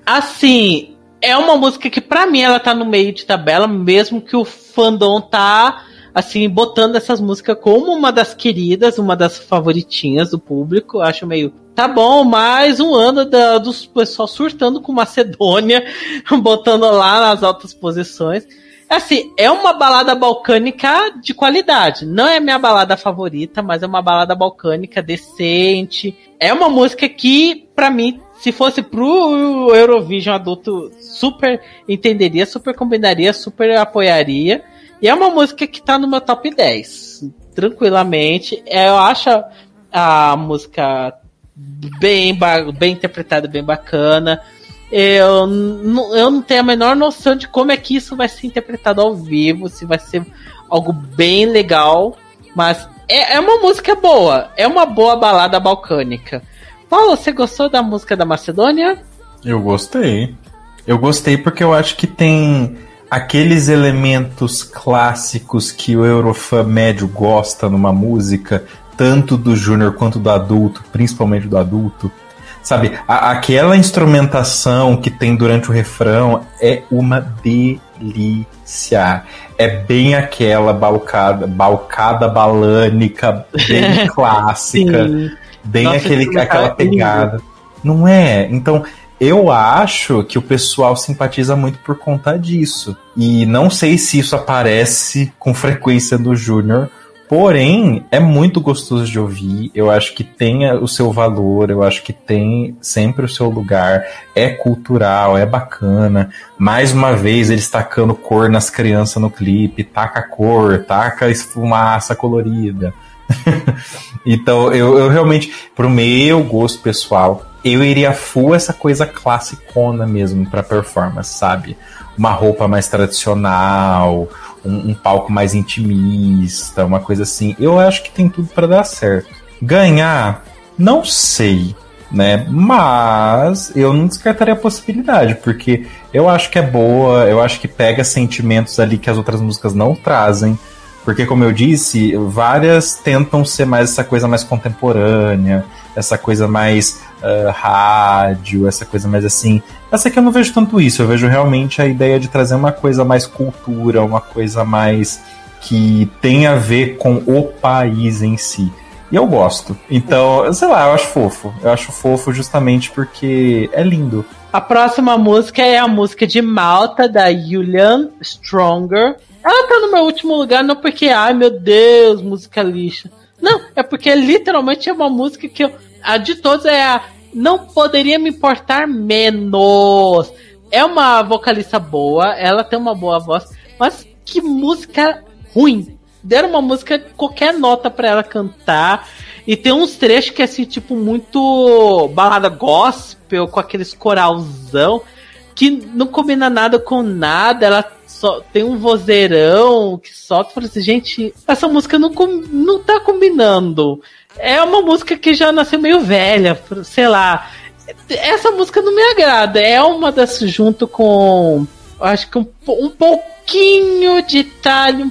Assim, é uma música que para mim ela tá no meio de tabela, mesmo que o fandom tá assim botando essas músicas como uma das queridas, uma das favoritinhas do público. Acho meio tá bom, mais um ano da, dos pessoal surtando com Macedônia, botando lá nas altas posições. Assim, é uma balada balcânica de qualidade. Não é minha balada favorita, mas é uma balada balcânica decente. É uma música que, para mim, se fosse pro Eurovision adulto, super entenderia, super combinaria, super apoiaria. E é uma música que tá no meu top 10. Tranquilamente. Eu acho a música bem, bem interpretada, bem bacana eu, eu não tenho a menor noção de como é que isso vai ser interpretado ao vivo, se vai ser algo bem legal, mas é, é uma música boa, é uma boa balada balcânica. Paulo, você gostou da música da Macedônia? Eu gostei. Eu gostei porque eu acho que tem aqueles elementos clássicos que o Eurofã médio gosta numa música, tanto do júnior quanto do adulto, principalmente do adulto. Sabe, a, aquela instrumentação que tem durante o refrão é uma delícia. É bem aquela balcada, balcada balânica, bem clássica, Sim. bem Nossa, aquele, aquela pegada. Não é? Então, eu acho que o pessoal simpatiza muito por conta disso. E não sei se isso aparece com frequência no Júnior, Porém, é muito gostoso de ouvir. Eu acho que tem o seu valor, eu acho que tem sempre o seu lugar. É cultural, é bacana. Mais uma vez, eles tacando cor nas crianças no clipe, taca cor, taca esfumaça colorida. então, eu, eu realmente, pro meu gosto pessoal, eu iria full essa coisa classicona mesmo pra performance, sabe? Uma roupa mais tradicional, um, um, palco mais intimista, uma coisa assim. Eu acho que tem tudo para dar certo. Ganhar, não sei, né? Mas eu não descartaria a possibilidade, porque eu acho que é boa, eu acho que pega sentimentos ali que as outras músicas não trazem. Porque, como eu disse, várias tentam ser mais essa coisa mais contemporânea, essa coisa mais uh, rádio, essa coisa mais assim. Essa aqui eu não vejo tanto isso, eu vejo realmente a ideia de trazer uma coisa mais cultura, uma coisa mais que tem a ver com o país em si. E eu gosto. Então, sei lá, eu acho fofo. Eu acho fofo justamente porque é lindo. A próxima música é a música de Malta, da Julian Stronger. Ela tá no meu último lugar não porque, ai meu Deus, música lixa. Não, é porque literalmente é uma música que eu. A de todos é a. Não poderia me importar menos. É uma vocalista boa, ela tem uma boa voz, mas que música ruim. Deram uma música, qualquer nota para ela cantar. E tem uns trechos que é assim, tipo, muito balada gospel, com aqueles coralzão, que não combina nada com nada. Ela só tem um vozeirão que solta. Falei assim, gente, essa música não, não tá combinando. É uma música que já nasceu meio velha, sei lá. Essa música não me agrada. É uma das junto com. Acho que um, um pouquinho de Itália,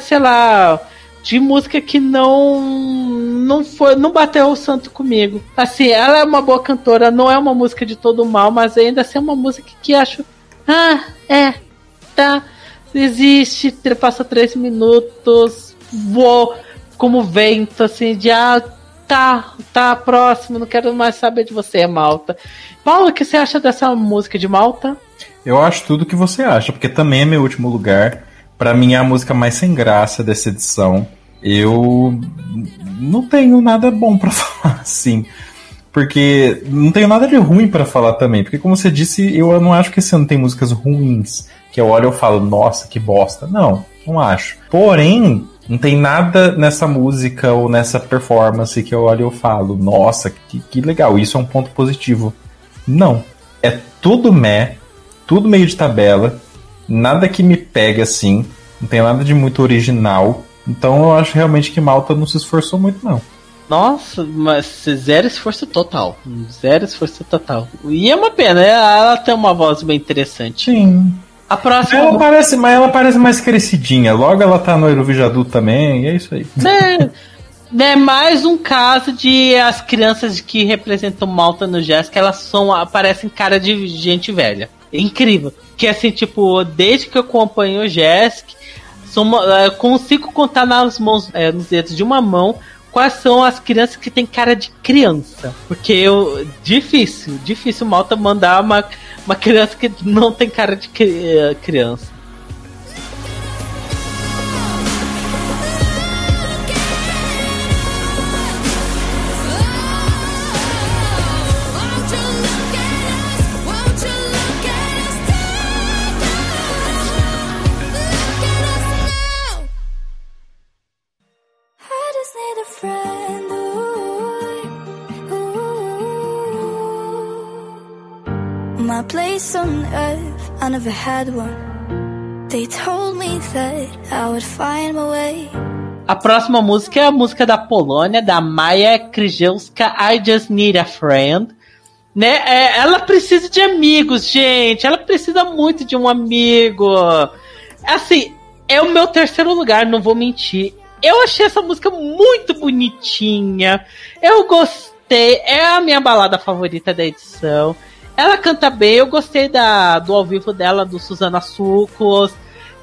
sei lá. De música que não não foi não bateu o santo comigo. Assim, ela é uma boa cantora, não é uma música de todo mal, mas ainda assim é uma música que acho ah, é, tá existe, passa três minutos, vou como vento assim de ah, tá, tá próximo, não quero mais saber de você, Malta. Paulo, o que você acha dessa música de Malta? Eu acho tudo que você acha, porque também é meu último lugar. Para mim é a música mais sem graça dessa edição. Eu não tenho nada bom para falar, assim. Porque não tenho nada de ruim para falar também. Porque, como você disse, eu não acho que esse ano tem músicas ruins. Que eu olho e falo, nossa, que bosta. Não, não acho. Porém, não tem nada nessa música ou nessa performance que eu olho e falo, nossa, que, que legal, isso é um ponto positivo. Não. É tudo meh, tudo meio de tabela, nada que me pega assim, não tem nada de muito original. Então eu acho realmente que Malta não se esforçou muito, não. Nossa, mas zero esforço total. Zero esforço total. E é uma pena, né? ela tem uma voz bem interessante. Sim. A próxima. Ela parece, mas ela parece mais crescidinha. Logo ela tá no Eurovijadu também, e é isso aí. É, é mais um caso de as crianças que representam Malta no jazz, que elas são, aparecem cara de gente velha. É incrível. Que assim, tipo, desde que eu acompanho o jazz, consigo contar nas mãos, é, nos dedos de uma mão quais são as crianças que tem cara de criança. Porque eu. Difícil, difícil Malta mandar uma, uma criança que não tem cara de criança. On earth, I never had one. They told me that I would find my way. A próxima música é a música da Polônia, da Maia Krzyzewska, I Just Need a Friend. Né? É, ela precisa de amigos, gente. Ela precisa muito de um amigo. Assim, é o meu terceiro lugar, não vou mentir. Eu achei essa música muito bonitinha. Eu gostei. É a minha balada favorita da edição. Ela canta bem, eu gostei da, do ao vivo dela, do Susana Sucos.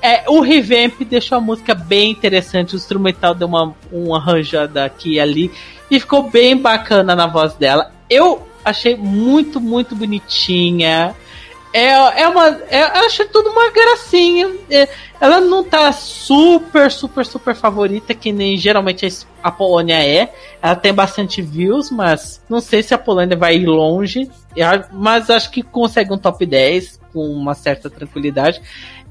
É, o revamp deixou a música bem interessante, o instrumental deu uma, uma arranjada aqui e ali, e ficou bem bacana na voz dela. Eu achei muito, muito bonitinha. É, é uma. É, eu achei tudo uma gracinha. É, ela não tá super, super, super favorita, que nem geralmente a Polônia é. Ela tem bastante views, mas não sei se a Polônia vai ir longe. Mas acho que consegue um top 10 com uma certa tranquilidade.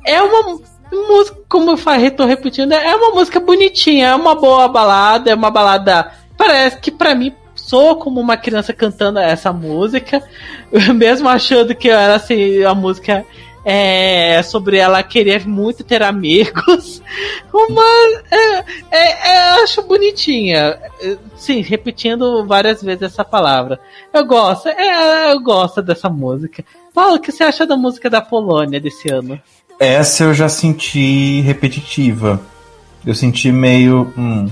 É uma música, como eu falei, tô repetindo, é uma música bonitinha, é uma boa balada, é uma balada. Parece que para mim sou como uma criança cantando essa música, mesmo achando que era assim, a música é sobre ela querer muito ter amigos, mas é, é, é, acho bonitinha. Sim, repetindo várias vezes essa palavra. Eu gosto, é, eu gosto dessa música. Paulo, o que você acha da música da Polônia desse ano? Essa eu já senti repetitiva. Eu senti meio. Hum,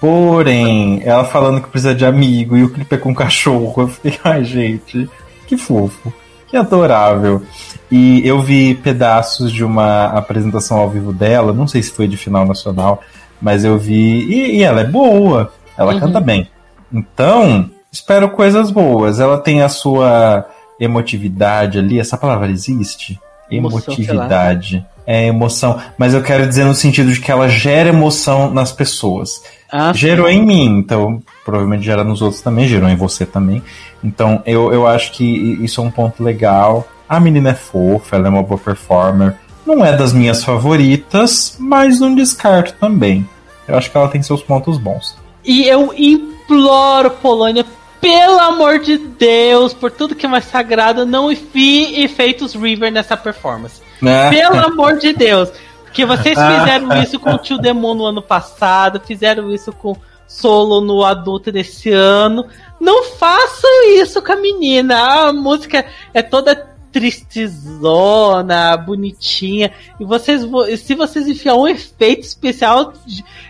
Porém, ela falando que precisa de amigo e o clipe é com cachorro. Eu fiquei, ai, gente, que fofo, que adorável. E eu vi pedaços de uma apresentação ao vivo dela, não sei se foi de final nacional, mas eu vi. E, e ela é boa, ela uhum. canta bem. Então, espero coisas boas. Ela tem a sua emotividade ali, essa palavra existe? Emotividade. É emoção, mas eu quero dizer no sentido de que ela gera emoção nas pessoas. Ah, gerou sim. em mim, então provavelmente gera nos outros também, gerou em você também. Então eu, eu acho que isso é um ponto legal. A menina é fofa, ela é uma boa performer. Não é das minhas favoritas, mas não descarto também. Eu acho que ela tem seus pontos bons. E eu imploro, Polônia, pelo amor de Deus, por tudo que é mais sagrado, não enfie efeitos River nessa performance. É. Pelo amor de Deus. Que vocês fizeram isso com o Tio Demon no ano passado, fizeram isso com Solo no adulto desse ano. Não façam isso com a menina. A música é toda tristezona, bonitinha. E vocês, se vocês enfiar um efeito especial,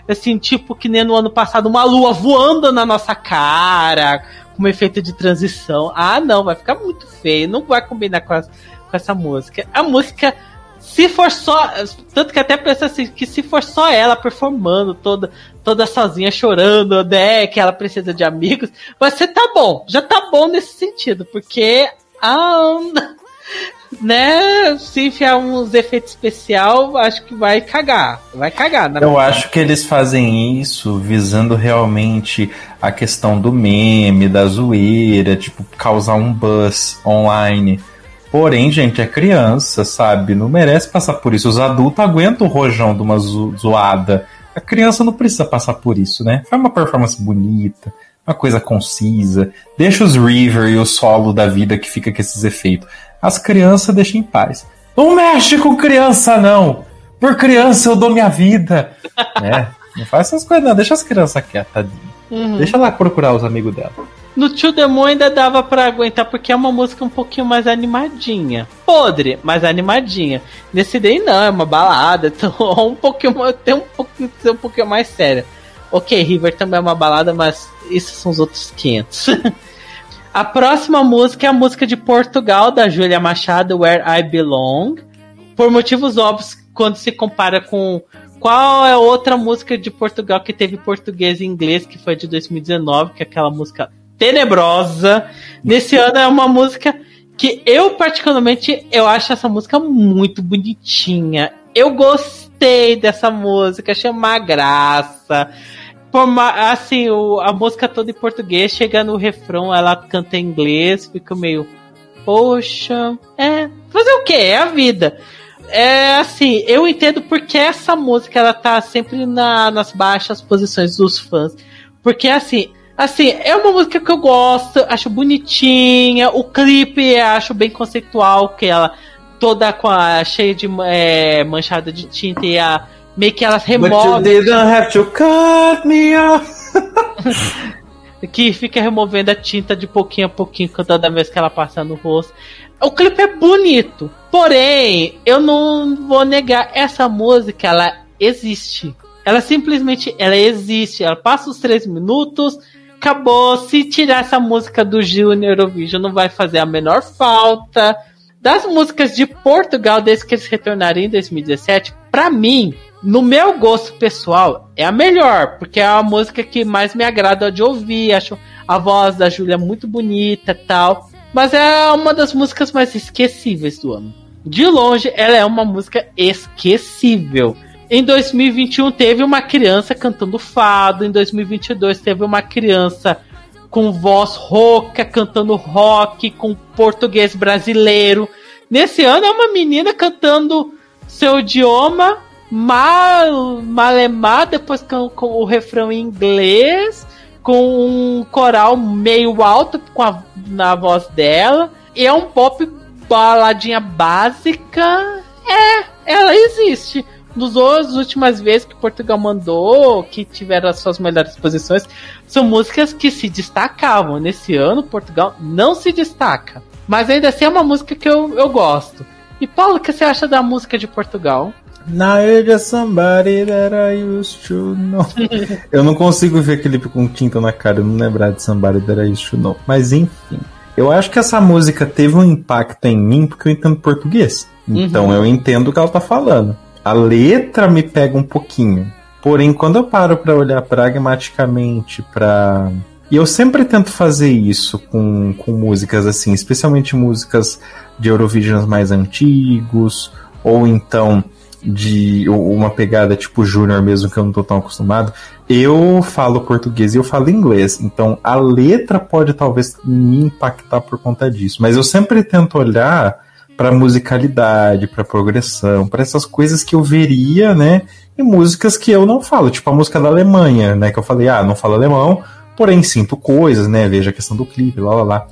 assim, tipo que nem no ano passado, uma lua voando na nossa cara, com um efeito de transição. Ah, não, vai ficar muito feio, não vai combinar com, com essa música. A música se for só. Tanto que até pensa assim, que se for só ela performando, toda, toda sozinha, chorando, né? Que ela precisa de amigos, ser tá bom. Já tá bom nesse sentido, porque. Ah, né? Se enfiar uns efeitos especial, acho que vai cagar. Vai cagar, Eu acho que eles fazem isso visando realmente a questão do meme, da zoeira, tipo, causar um buzz online. Porém, gente, é criança, sabe? Não merece passar por isso. Os adultos aguentam o rojão de uma zo zoada. A criança não precisa passar por isso, né? Faz uma performance bonita, uma coisa concisa. Deixa os river e o solo da vida que fica com esses efeitos. As crianças deixem em paz. Não mexe com criança, não! Por criança eu dou minha vida! né? Não faz essas coisas, não. Deixa as crianças quietas. Uhum. Deixa ela procurar os amigos dela. No Tio Demon ainda dava para aguentar porque é uma música um pouquinho mais animadinha. Podre, mas animadinha. Nesse daí não, é uma balada, então um pouquinho, tem um pouquinho, um pouquinho mais séria. Ok, River também é uma balada, mas esses são os outros 500. a próxima música é a música de Portugal, da Júlia Machado, Where I Belong. Por motivos óbvios, quando se compara com qual é outra música de Portugal que teve português e inglês, que foi de 2019, que é aquela música tenebrosa. Nesse ano é uma música que eu particularmente eu acho essa música muito bonitinha. Eu gostei dessa música, achei uma graça. Por uma, assim, o, a música toda em português, chega no refrão, ela canta em inglês, fica meio, poxa, é, fazer o que? É a vida. É assim, eu entendo porque essa música ela tá sempre na, nas baixas posições dos fãs. Porque assim, Assim, é uma música que eu gosto, acho bonitinha. O clipe acho bem conceitual, que ela toda com a cheia de é, manchada de tinta e a meio que elas removem. But you didn't have to cut me off. que fica removendo a tinta de pouquinho a pouquinho toda vez que ela passa no rosto. O clipe é bonito, porém, eu não vou negar essa música, ela existe. Ela simplesmente, ela existe. Ela passa os três minutos, acabou. Se tirar essa música do Junior Eurovision, não vai fazer a menor falta. Das músicas de Portugal, desde que eles retornaram em 2017, para mim, no meu gosto pessoal, é a melhor, porque é a música que mais me agrada de ouvir. Acho a voz da Júlia muito bonita tal. Mas é uma das músicas mais esquecíveis do ano. De longe, ela é uma música esquecível. Em 2021 teve uma criança cantando fado, em 2022 teve uma criança com voz rouca cantando rock com português brasileiro. Nesse ano é uma menina cantando seu idioma mal, malemar, depois com, com o refrão em inglês, com um coral meio alto com a, na voz dela. E é um pop baladinha básica. É, ela existe nos as últimas vezes que Portugal mandou, que tiveram as suas melhores posições, são músicas que se destacavam. Nesse ano, Portugal não se destaca. Mas ainda assim é uma música que eu, eu gosto. E Paulo, o que você acha da música de Portugal? Na ilha somebody that I used to know. eu não consigo ver aquele com tinta na cara, não lembrar de somebody that I used to know. Mas enfim. Eu acho que essa música teve um impacto em mim porque eu entendo português. Então uhum. eu entendo o que ela tá falando. A letra me pega um pouquinho. Porém, quando eu paro para olhar pragmaticamente para e eu sempre tento fazer isso com, com músicas assim, especialmente músicas de Eurovision mais antigos, ou então de uma pegada tipo Júnior mesmo, que eu não tô tão acostumado. Eu falo português e eu falo inglês, então a letra pode talvez me impactar por conta disso. Mas eu sempre tento olhar para musicalidade, para progressão, para essas coisas que eu veria, né, em músicas que eu não falo, tipo a música da Alemanha, né, que eu falei, ah, não falo alemão, porém sinto coisas, né, veja a questão do clipe, lá lá lá.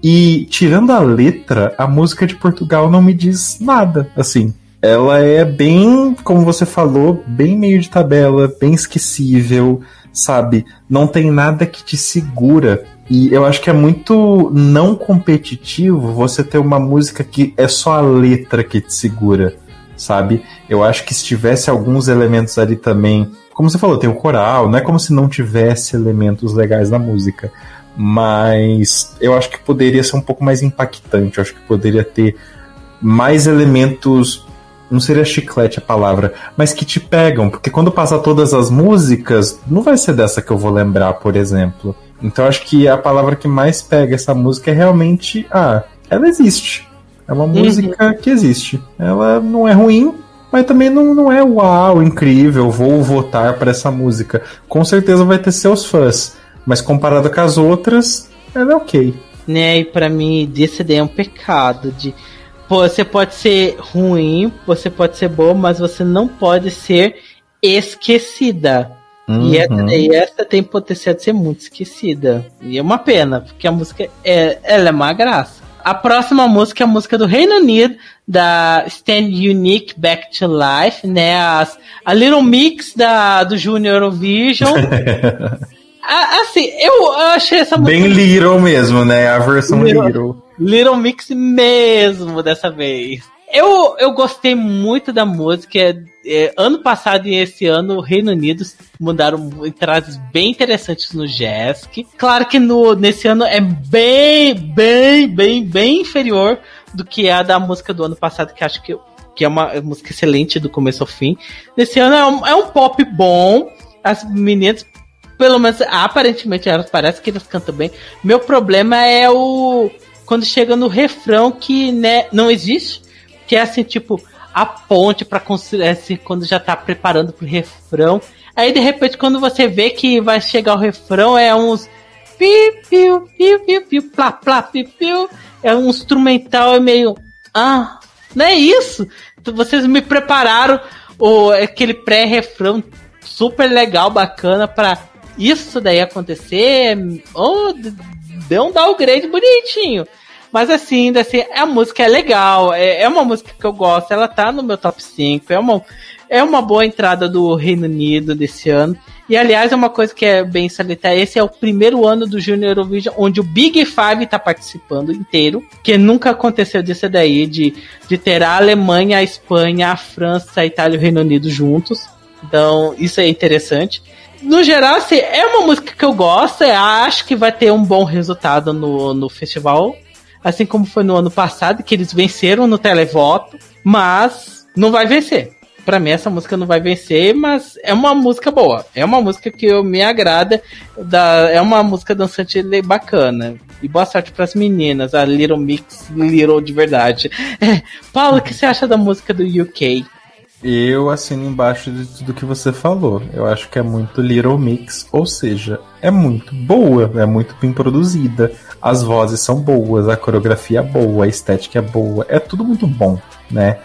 E tirando a letra, a música de Portugal não me diz nada, assim. Ela é bem, como você falou, bem meio de tabela, bem esquecível, sabe? Não tem nada que te segura E eu acho que é muito não competitivo você ter uma música que é só a letra que te segura, sabe? Eu acho que se tivesse alguns elementos ali também, como você falou, tem o coral, não é como se não tivesse elementos legais na música, mas eu acho que poderia ser um pouco mais impactante, eu acho que poderia ter mais elementos não seria chiclete a palavra, mas que te pegam, porque quando passar todas as músicas, não vai ser dessa que eu vou lembrar, por exemplo. Então acho que a palavra que mais pega essa música é realmente, ah, ela existe. É uma uhum. música que existe. Ela não é ruim, mas também não, não é uau, incrível, vou votar para essa música. Com certeza vai ter seus fãs, mas comparado com as outras, ela é ok. Né, e pra mim, daí é um pecado de você pode ser ruim, você pode ser boa, mas você não pode ser esquecida. Uhum. E, essa, e, essa, tem potencial de ser muito esquecida. E é uma pena, porque a música é, ela é uma graça. A próxima música é a música do Reino Unido, da Stand Unique Back to Life, né? As, a Little Mix da, do Junior Eurovision. assim, eu achei essa música. Bem Little mesmo, né? A versão Little. little. Little Mix mesmo dessa vez. Eu, eu gostei muito da música. É, é, ano passado e esse ano, o Reino Unido mudaram entradas bem interessantes no Jesk. Claro que no, nesse ano é bem, bem, bem, bem inferior do que a da música do ano passado, que acho que, que é uma música excelente do começo ao fim. Nesse ano é um, é um pop bom. As meninas pelo menos aparentemente elas parece que elas cantam bem. Meu problema é o quando chega no refrão que né, não existe, que é assim, tipo, a ponte para é assim, quando já tá preparando pro refrão. Aí de repente quando você vê que vai chegar o refrão é uns piu piu piu piu piu plá plá piu piu, é um instrumental é meio ah, não é isso. Vocês me prepararam o aquele pré-refrão super legal, bacana para isso daí acontecer. Oh, deu um downgrade bonitinho. Mas assim, assim, a música é legal, é, é uma música que eu gosto, ela tá no meu top 5, é uma, é uma boa entrada do Reino Unido desse ano. E aliás, é uma coisa que é bem salientar, esse é o primeiro ano do Junior Eurovision onde o Big Five tá participando inteiro, que nunca aconteceu disso daí, de, de ter a Alemanha, a Espanha, a França, a Itália e o Reino Unido juntos. Então, isso é interessante no geral, assim, é uma música que eu gosto. Eu acho que vai ter um bom resultado no, no festival. Assim como foi no ano passado, que eles venceram no televoto. Mas não vai vencer. Para mim, essa música não vai vencer, mas é uma música boa. É uma música que eu, me agrada. Da, é uma música dançante bacana. E boa sorte para as meninas, a Little Mix, Little de verdade. É, Paulo, o que você acha da música do UK? Eu assino embaixo de tudo que você falou. Eu acho que é muito Little Mix, ou seja, é muito boa, é muito bem produzida. As vozes são boas, a coreografia é boa, a estética é boa, é tudo muito bom, né?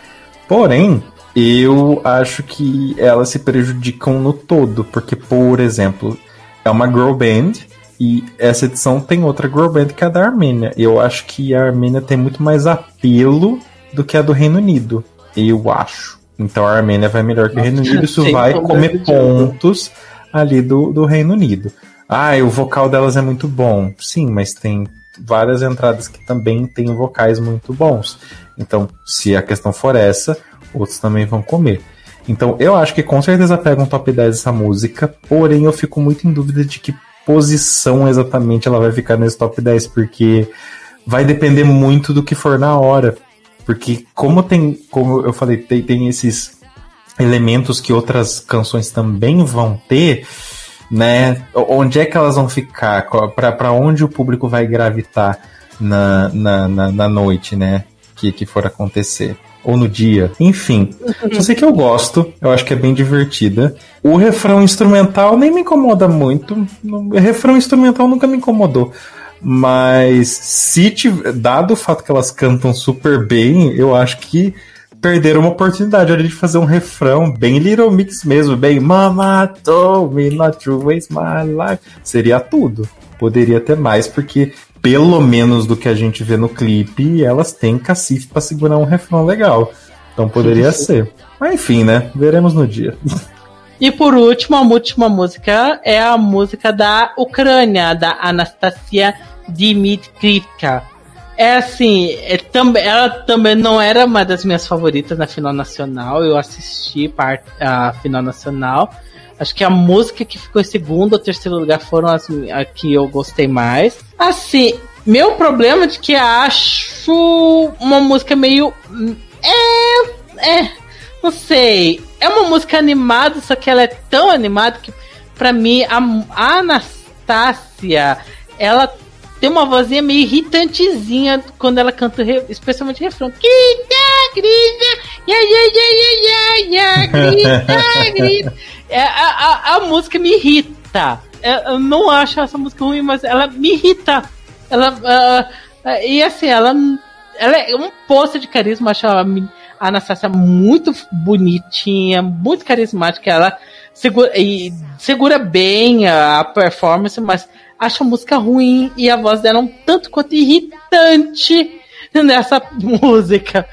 Porém, eu acho que elas se prejudicam no todo, porque, por exemplo, é uma girl band e essa edição tem outra girl band que é a da Armênia. Eu acho que a Armênia tem muito mais apelo do que a do Reino Unido. Eu acho. Então a Armênia vai melhor que o Reino Unido, isso vai comer pontos ali do, do Reino Unido. Ah, o vocal delas é muito bom. Sim, mas tem várias entradas que também têm vocais muito bons. Então, se a questão for essa, outros também vão comer. Então, eu acho que com certeza pega um top 10 essa música, porém eu fico muito em dúvida de que posição exatamente ela vai ficar nesse top 10, porque vai depender muito do que for na hora. Porque como tem, como eu falei, tem, tem esses elementos que outras canções também vão ter, né? Onde é que elas vão ficar? Para onde o público vai gravitar na, na, na, na, noite, né? Que, que for acontecer. Ou no dia. Enfim. Só sei que eu gosto. Eu acho que é bem divertida. O refrão instrumental nem me incomoda muito. O refrão instrumental nunca me incomodou. Mas se tiver, dado o fato que elas cantam super bem, eu acho que perderam uma oportunidade ali de fazer um refrão bem Little Mix mesmo, bem Mama told me not to waste my life. Seria tudo. Poderia ter mais, porque pelo menos do que a gente vê no clipe, elas têm cacife para segurar um refrão legal. Então poderia ser. Mas enfim, né? Veremos no dia. E por último, a última música é a música da Ucrânia, da Anastasia Dimitrivka. É assim, é, também, ela também não era uma das minhas favoritas na final nacional. Eu assisti a final nacional. Acho que a música que ficou em segundo ou terceiro lugar foram as a que eu gostei mais. Assim, meu problema é de que acho uma música meio. É. É. Não sei. É uma música animada, só que ela é tão animada que, pra mim, a, a Anastácia, ela tem uma vozinha meio irritantezinha quando ela canta, especialmente o refrão. Grita, grita, ya, ya, ya, ya, ya, grita, grita. É, a, a, a música me irrita. É, eu não acho essa música ruim, mas ela me irrita. Ela, uh, e assim, ela, ela é um poço de carisma, acho a, a Anastasia muito bonitinha, muito carismática. Ela segura, e segura bem a, performance, mas acho a música ruim e a voz dela um tanto quanto irritante nessa música.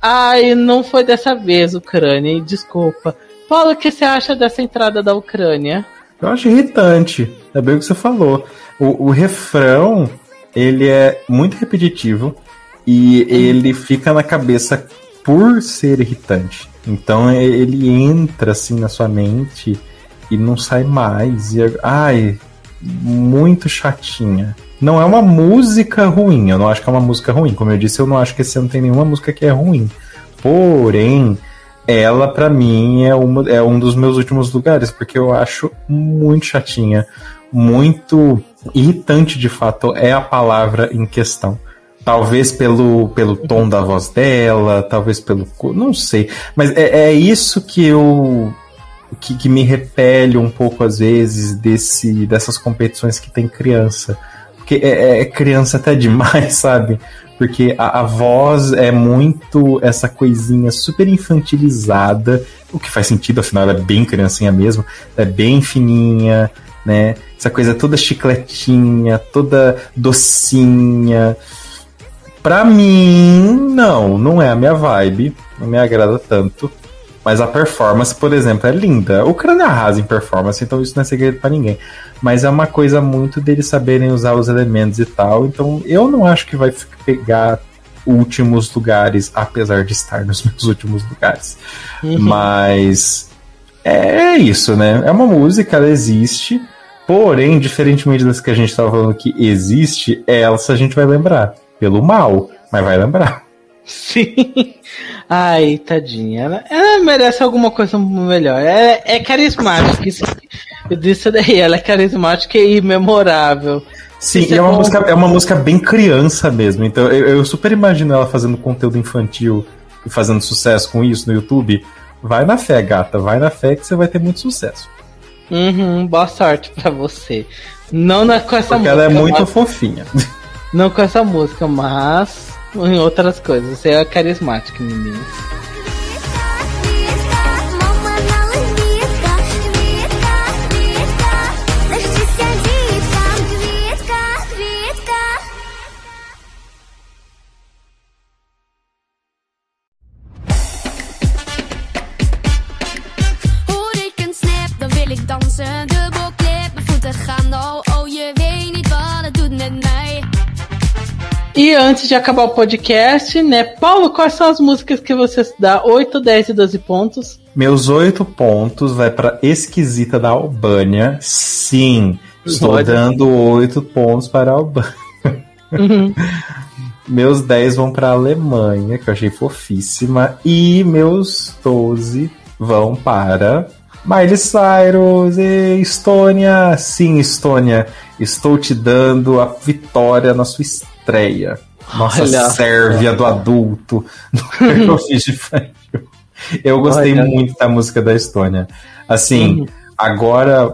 Ai, não foi dessa vez, Ucrânia, desculpa. Paulo, o que você acha dessa entrada da Ucrânia? Eu acho irritante, é bem o que você falou. O, o refrão, ele é muito repetitivo e ele fica na cabeça por ser irritante. Então ele entra assim na sua mente e não sai mais. E, ai, muito chatinha. Não é uma música ruim, eu não acho que é uma música ruim. Como eu disse, eu não acho que esse ano tem nenhuma música que é ruim. Porém, ela para mim é, uma, é um dos meus últimos lugares, porque eu acho muito chatinha, muito irritante de fato é a palavra em questão. Talvez pelo, pelo tom da voz dela, talvez pelo. Não sei. Mas é, é isso que eu que, que me repele um pouco às vezes desse, dessas competições que tem criança. Porque é, é criança até demais, sabe? Porque a, a, voz é muito essa coisinha super infantilizada, o que faz sentido, afinal ela é bem criancinha mesmo, é bem fininha, né? Essa coisa toda chicletinha, toda docinha. Pra mim, não, não é a minha vibe, não me agrada tanto. Mas a performance, por exemplo, é linda. O crânio arrasa em performance, então isso não é segredo para ninguém. Mas é uma coisa muito deles saberem usar os elementos e tal. Então eu não acho que vai pegar últimos lugares, apesar de estar nos meus últimos lugares. Uhum. Mas é isso, né? É uma música, ela existe. Porém, diferentemente das que a gente estava falando que existe, ela a gente vai lembrar. Pelo mal, mas vai lembrar. Sim. Ai, tadinha. Ela, ela merece alguma coisa melhor. É, é carismática. Isso, isso daí, ela é carismática e memorável. Sim, e é, uma música, é uma música bem criança mesmo. Então eu, eu, super imagino ela fazendo conteúdo infantil e fazendo sucesso com isso no YouTube. Vai na fé, gata. Vai na fé que você vai ter muito sucesso. Uhum, boa sorte pra você. Não na, com essa Porque música. ela é muito mas... fofinha. Não com essa música, mas em outras coisas. Você é carismática, menina. E antes de acabar o podcast, né, Paulo, quais são as músicas que você dá 8, 10 e 12 pontos? Meus 8 pontos vai para Esquisita da Albânia. Sim, estou Pode. dando 8 pontos para a Albânia. Uhum. meus 10 vão para a Alemanha, que eu achei fofíssima, e meus 12 vão para Miley Cyrus e Estônia. Sim, Estônia, estou te dando a vitória na sua estreia. Nossa Olha. Sérvia do adulto Eurovision Eu gostei Olha. muito da música da Estônia. Assim, uhum. agora,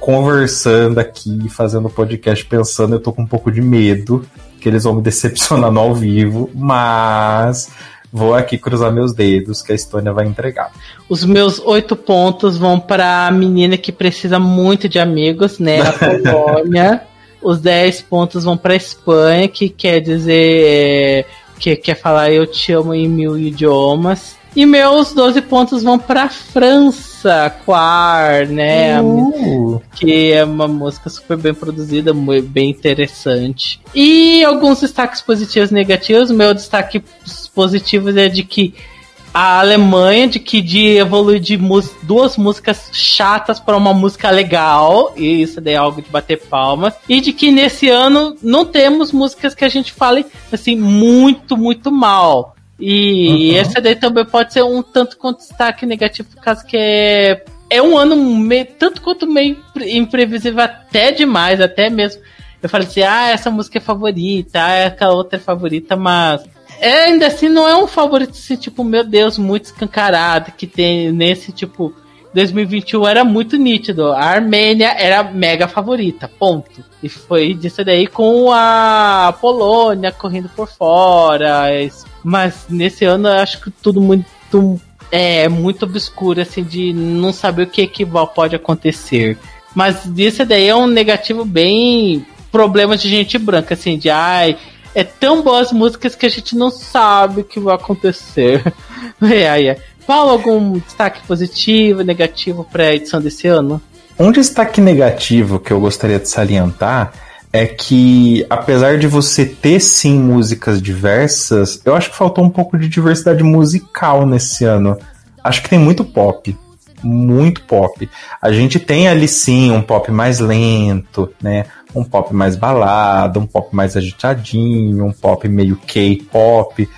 conversando aqui, fazendo podcast, pensando, eu tô com um pouco de medo que eles vão me decepcionar no ao vivo, mas vou aqui cruzar meus dedos que a Estônia vai entregar. Os meus oito pontos vão para a menina que precisa muito de amigos, né? A Polônia. Os 10 pontos vão para Espanha, que quer dizer. que quer falar eu te amo em mil idiomas. E meus 12 pontos vão para França Quar, né? Uh. Que é uma música super bem produzida, bem interessante. E alguns destaques positivos e negativos. Meu destaque positivo é de que a Alemanha de que de evoluir de duas músicas chatas para uma música legal, e isso daí é algo de bater palmas, e de que nesse ano não temos músicas que a gente fale assim muito, muito mal. E uhum. essa daí também pode ser um tanto quanto destaque negativo, por causa que é, é um ano meio, tanto quanto meio imprevisível até demais, até mesmo. Eu falei assim, ah, essa música é favorita, ah, essa outra é favorita, mas é, ainda assim não é um favorito assim, tipo, meu Deus, muito escancarado, que tem nesse tipo 2021 era muito nítido. A Armênia era mega favorita, ponto. E foi disso daí com a Polônia correndo por fora. Mas nesse ano eu acho que tudo muito é muito obscuro, assim, de não saber o que, que pode acontecer. Mas isso daí é um negativo bem problema de gente branca, assim, de ai, é tão boas músicas que a gente não sabe o que vai acontecer. é, é. Paulo, algum destaque positivo, negativo para a edição desse ano? Um destaque negativo que eu gostaria de salientar é que, apesar de você ter sim músicas diversas, eu acho que faltou um pouco de diversidade musical nesse ano. Acho que tem muito pop. Muito pop. A gente tem ali sim um pop mais lento, né? Um pop mais balada, um pop mais agitadinho, um pop meio K-pop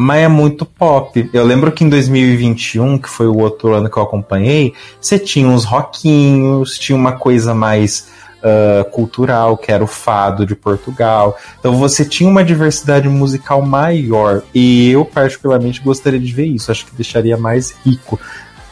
mas é muito pop. Eu lembro que em 2021, que foi o outro ano que eu acompanhei, você tinha uns rockinhos, tinha uma coisa mais uh, cultural, que era o fado de Portugal. Então você tinha uma diversidade musical maior. E eu, particularmente, gostaria de ver isso. Acho que deixaria mais rico.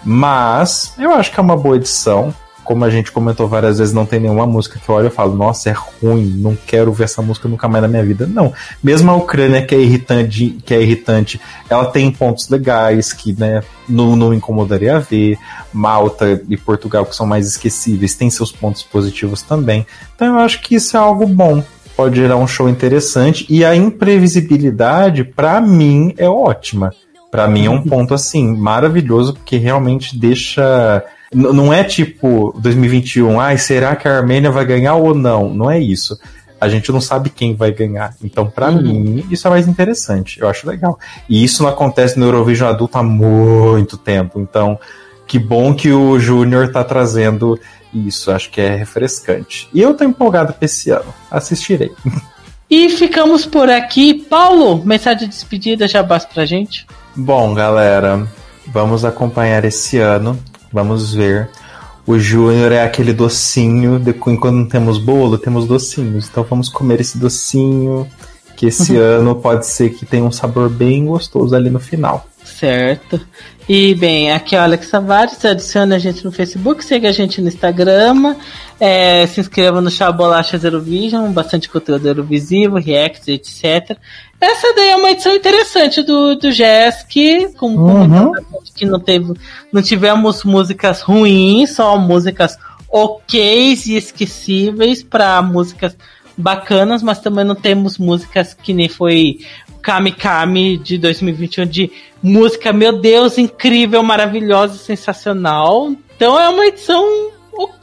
Mas eu acho que é uma boa edição como a gente comentou várias vezes, não tem nenhuma música que eu olho e falo, nossa, é ruim, não quero ver essa música nunca mais na minha vida. Não. Mesmo a Ucrânia, que é irritante, que é irritante ela tem pontos legais que né, não, não incomodaria ver. Malta e Portugal, que são mais esquecíveis, tem seus pontos positivos também. Então eu acho que isso é algo bom. Pode gerar um show interessante. E a imprevisibilidade, para mim, é ótima. Para mim é um ponto assim maravilhoso porque realmente deixa não é tipo 2021, ai, será que a Armênia vai ganhar ou não? Não é isso. A gente não sabe quem vai ganhar. Então, para uhum. mim, isso é mais interessante. Eu acho legal. E isso não acontece no Eurovision adulto há muito tempo. Então, que bom que o Júnior tá trazendo isso. Acho que é refrescante. E eu tô empolgado pra esse ano. Assistirei. E ficamos por aqui. Paulo, mensagem de despedida já basta pra gente? Bom, galera, vamos acompanhar esse ano Vamos ver. O Júnior é aquele docinho, de, enquanto não temos bolo, temos docinhos. Então vamos comer esse docinho, que esse uhum. ano pode ser que tenha um sabor bem gostoso ali no final. Certo. E bem, aqui é o Alex Tavares, adicione a gente no Facebook, siga a gente no Instagram, é, se inscreva no Chá Bolacha Zero Vision, bastante conteúdo Eurovisivo, reacts, etc. Essa daí é uma edição interessante do, do Jesk, como uhum. que não teve, não tivemos músicas ruins, só músicas ok e esquecíveis para músicas bacanas, mas também não temos músicas que nem foi Kami Kami de 2021 de música, meu Deus, incrível, maravilhosa, sensacional. Então é uma edição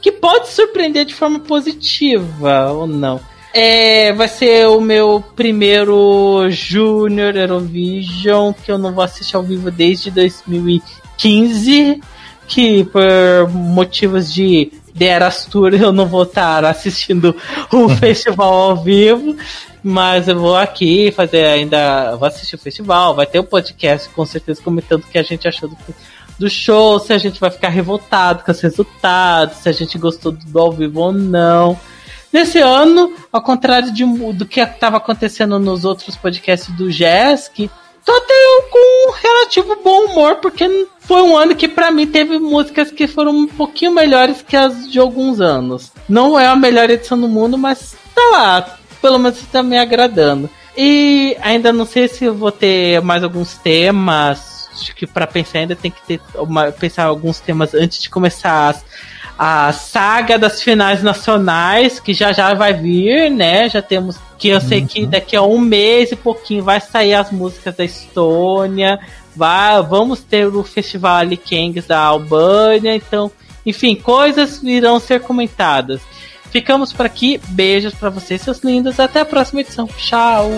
que pode surpreender de forma positiva ou não. É, vai ser o meu primeiro Junior Eurovision, que eu não vou assistir ao vivo desde 2015, que por motivos de The Eras Tour eu não vou estar assistindo o festival ao vivo. Mas eu vou aqui fazer ainda. Vou assistir o festival, vai ter o um podcast com certeza comentando o que a gente achou do, do show, se a gente vai ficar revoltado com os resultados, se a gente gostou do ao vivo ou não. Nesse ano, ao contrário de, do que estava acontecendo nos outros podcasts do Jesk, tô até com um relativo bom humor, porque foi um ano que para mim teve músicas que foram um pouquinho melhores que as de alguns anos. Não é a melhor edição do mundo, mas tá lá, pelo menos está me agradando. E ainda não sei se vou ter mais alguns temas. Acho que para pensar ainda tem que ter uma, pensar alguns temas antes de começar as, a saga das finais nacionais, que já já vai vir, né? Já temos que eu sei uhum. que daqui a um mês e pouquinho vai sair as músicas da Estônia, vai, vamos ter o Festival Alikengs da Albânia, então, enfim, coisas irão ser comentadas. Ficamos por aqui, beijos para vocês, seus lindos, até a próxima edição. Tchau.